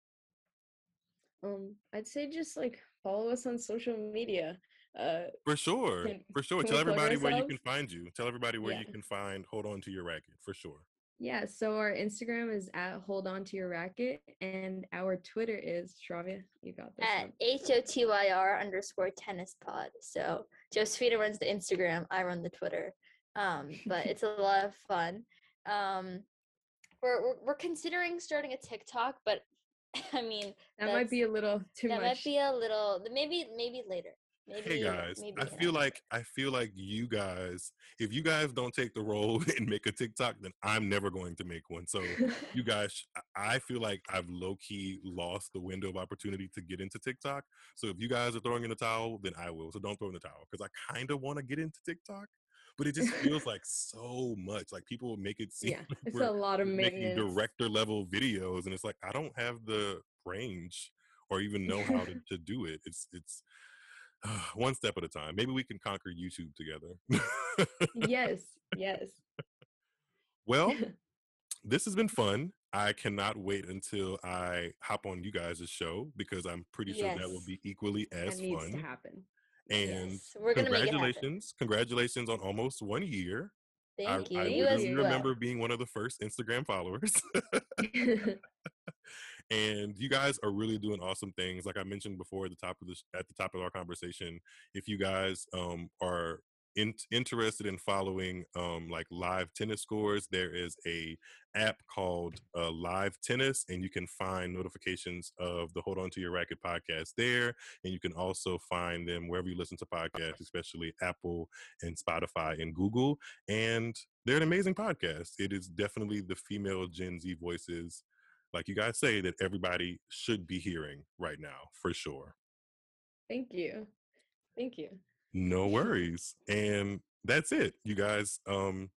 Um, I'd say just like follow us on social media. Uh, For sure. Can- for sure. Tell we plug everybody where you can find you. Tell everybody where you can find Hold On to Your Racket. For sure. yeah, so our Instagram is at hold on to your racket, and our Twitter is Shravya. You got this. At one. H O T Y R underscore tennis pod. So Josephina runs the Instagram, I run the Twitter. Um, but it's a lot of fun. Um, we're, we're we're considering starting a TikTok, but I mean That might be a little too that much. might be a little maybe maybe later. Maybe Hey guys, maybe I a- feel like I feel like you guys, if you guys don't take the role and make a TikTok, then I'm never going to make one. So you guys, I- I feel like I've low key lost the window of opportunity to get into TikTok. So if you guys are throwing in the towel, then I will. So don't throw in the towel because I kind of want to get into TikTok, but it just feels like so much. Like people make it seem yeah, like it's a lot of making director level videos, and it's like I don't have the range or even know how to, to do it. It's it's one step at a time. Maybe we can conquer YouTube together. yes, yes. well, this has been fun. I cannot wait until I hop on you guys' show because I'm pretty sure that will be equally that as needs to fun. happen. And Yes, we're gonna congratulations, congratulations on almost one year. Thank you. I, I you literally well. remember being one of the first Instagram followers. and you guys are really doing awesome things like i mentioned before at the top of this at the top of our conversation if you guys um, are in, interested in following um, like live tennis scores there is a app called uh, live tennis and you can find notifications of the hold on to your racket podcast there and you can also find them wherever you listen to podcasts especially apple and spotify and google and they're an amazing podcast it is definitely the female gen z voices like you guys say that everybody should be hearing right now for sure Thank you. Thank you. No worries. And that's it. You guys um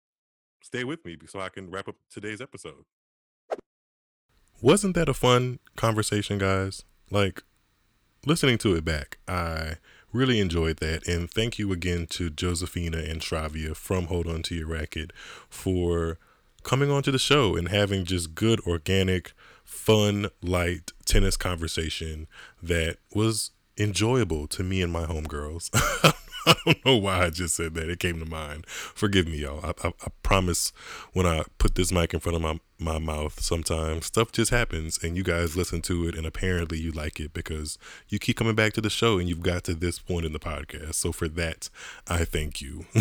stay with me so I can wrap up today's episode. Wasn't that a fun conversation, guys? Like listening to it back, I really enjoyed that. And thank you again to Josephina and Shravya from Hold On to Your Racket for coming onto the show and having just good, organic, fun, light tennis conversation that was enjoyable to me and my homegirls. I don't know why I just said that. It came to mind. Forgive me, y'all. I, I, I, promise when I put this mic in front of my, my mouth, sometimes stuff just happens and you guys listen to it and apparently you like it because you keep coming back to the show and you've got to this point in the podcast. So for that, I thank you.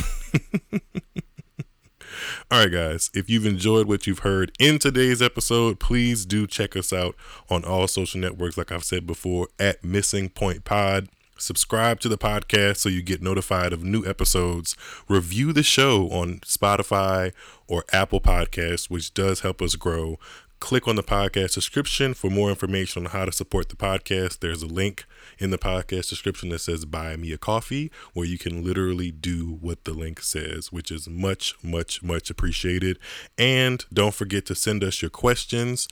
All right, guys, if you've enjoyed what you've heard in today's episode, please do check us out on all social networks, like I've said before, at Missing Point Pod. Subscribe to the podcast so you get notified of new episodes. Review the show on Spotify or Apple Podcasts, which does help us grow. Click on the podcast description for more information on how to support the podcast. There's a link in the podcast description that says Buy Me a Coffee, where you can literally do what the link says, which is much, much, much appreciated. And don't forget to send us your questions.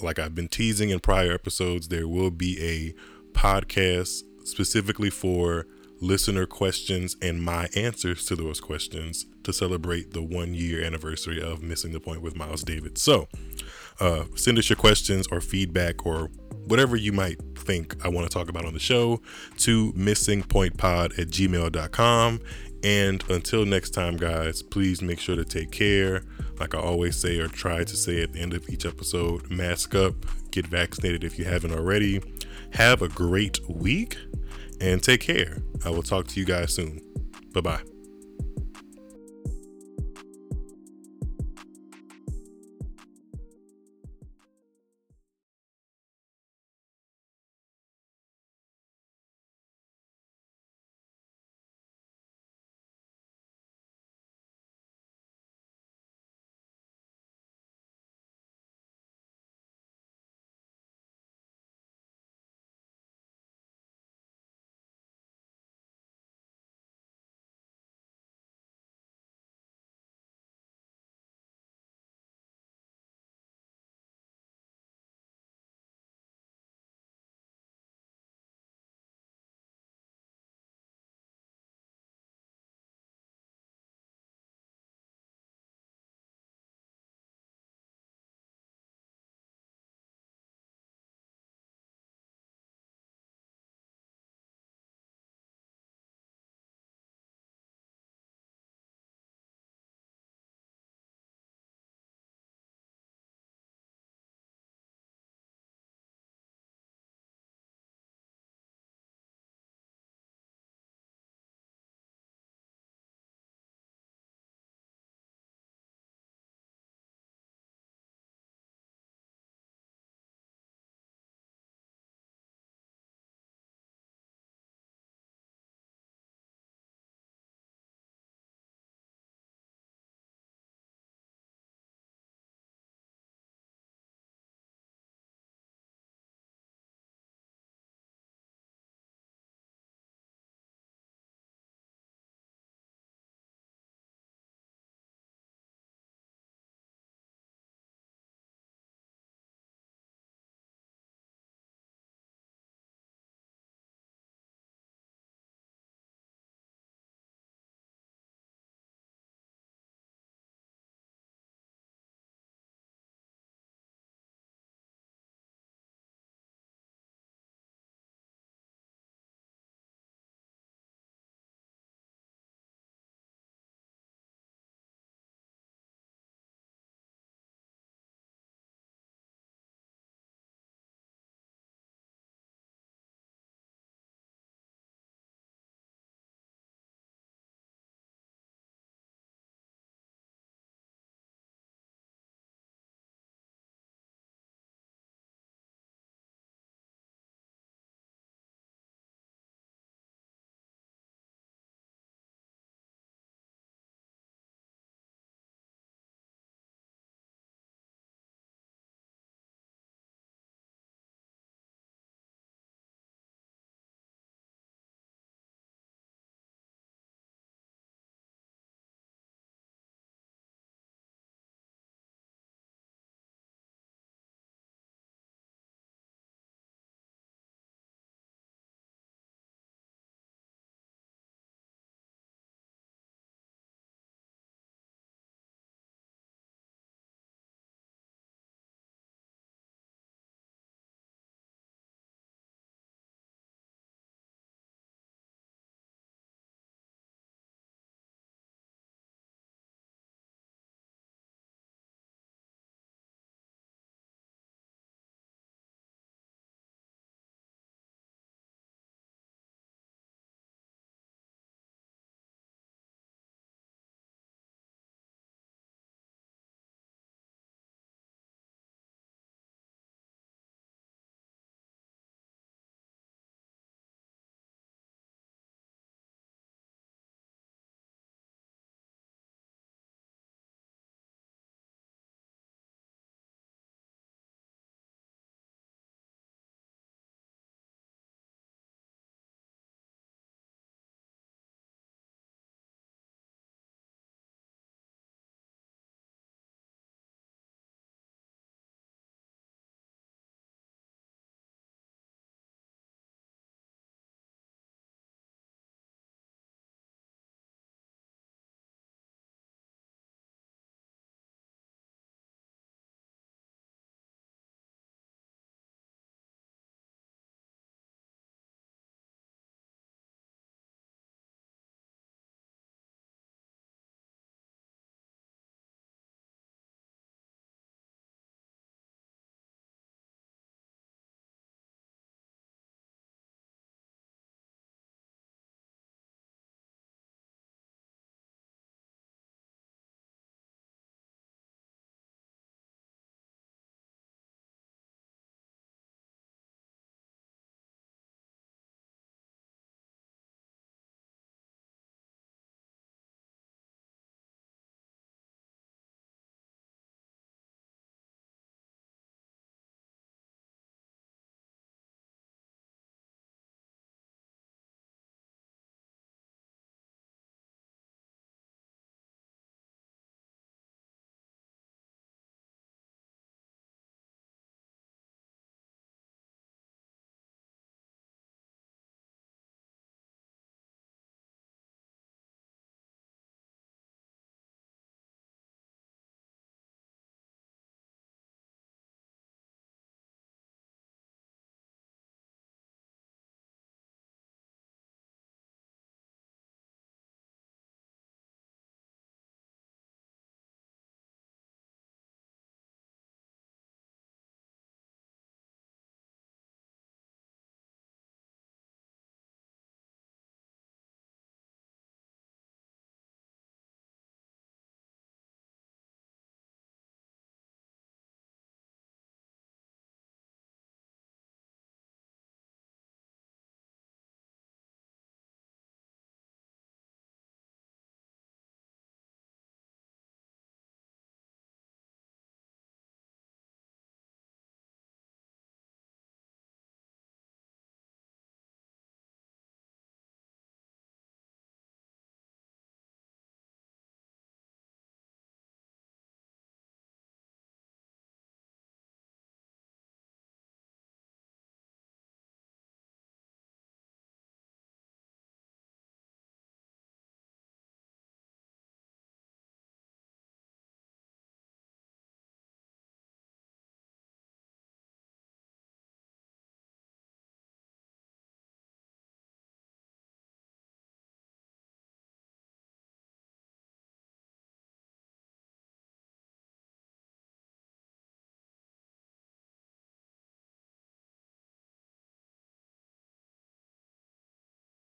Like I've been teasing in prior episodes, there will be a podcast specifically for listener questions and my answers to those questions to celebrate the one year anniversary of Missing the Point with Miles David. So, uh, send us your questions or feedback or whatever you might think I want to talk about on the show to missingpointpod at gmail.com. And until next time, guys, please make sure to take care. Like I always say, or try to say at the end of each episode, mask up, get vaccinated if you haven't already. Have a great week and take care. I will talk to you guys soon. Bye bye.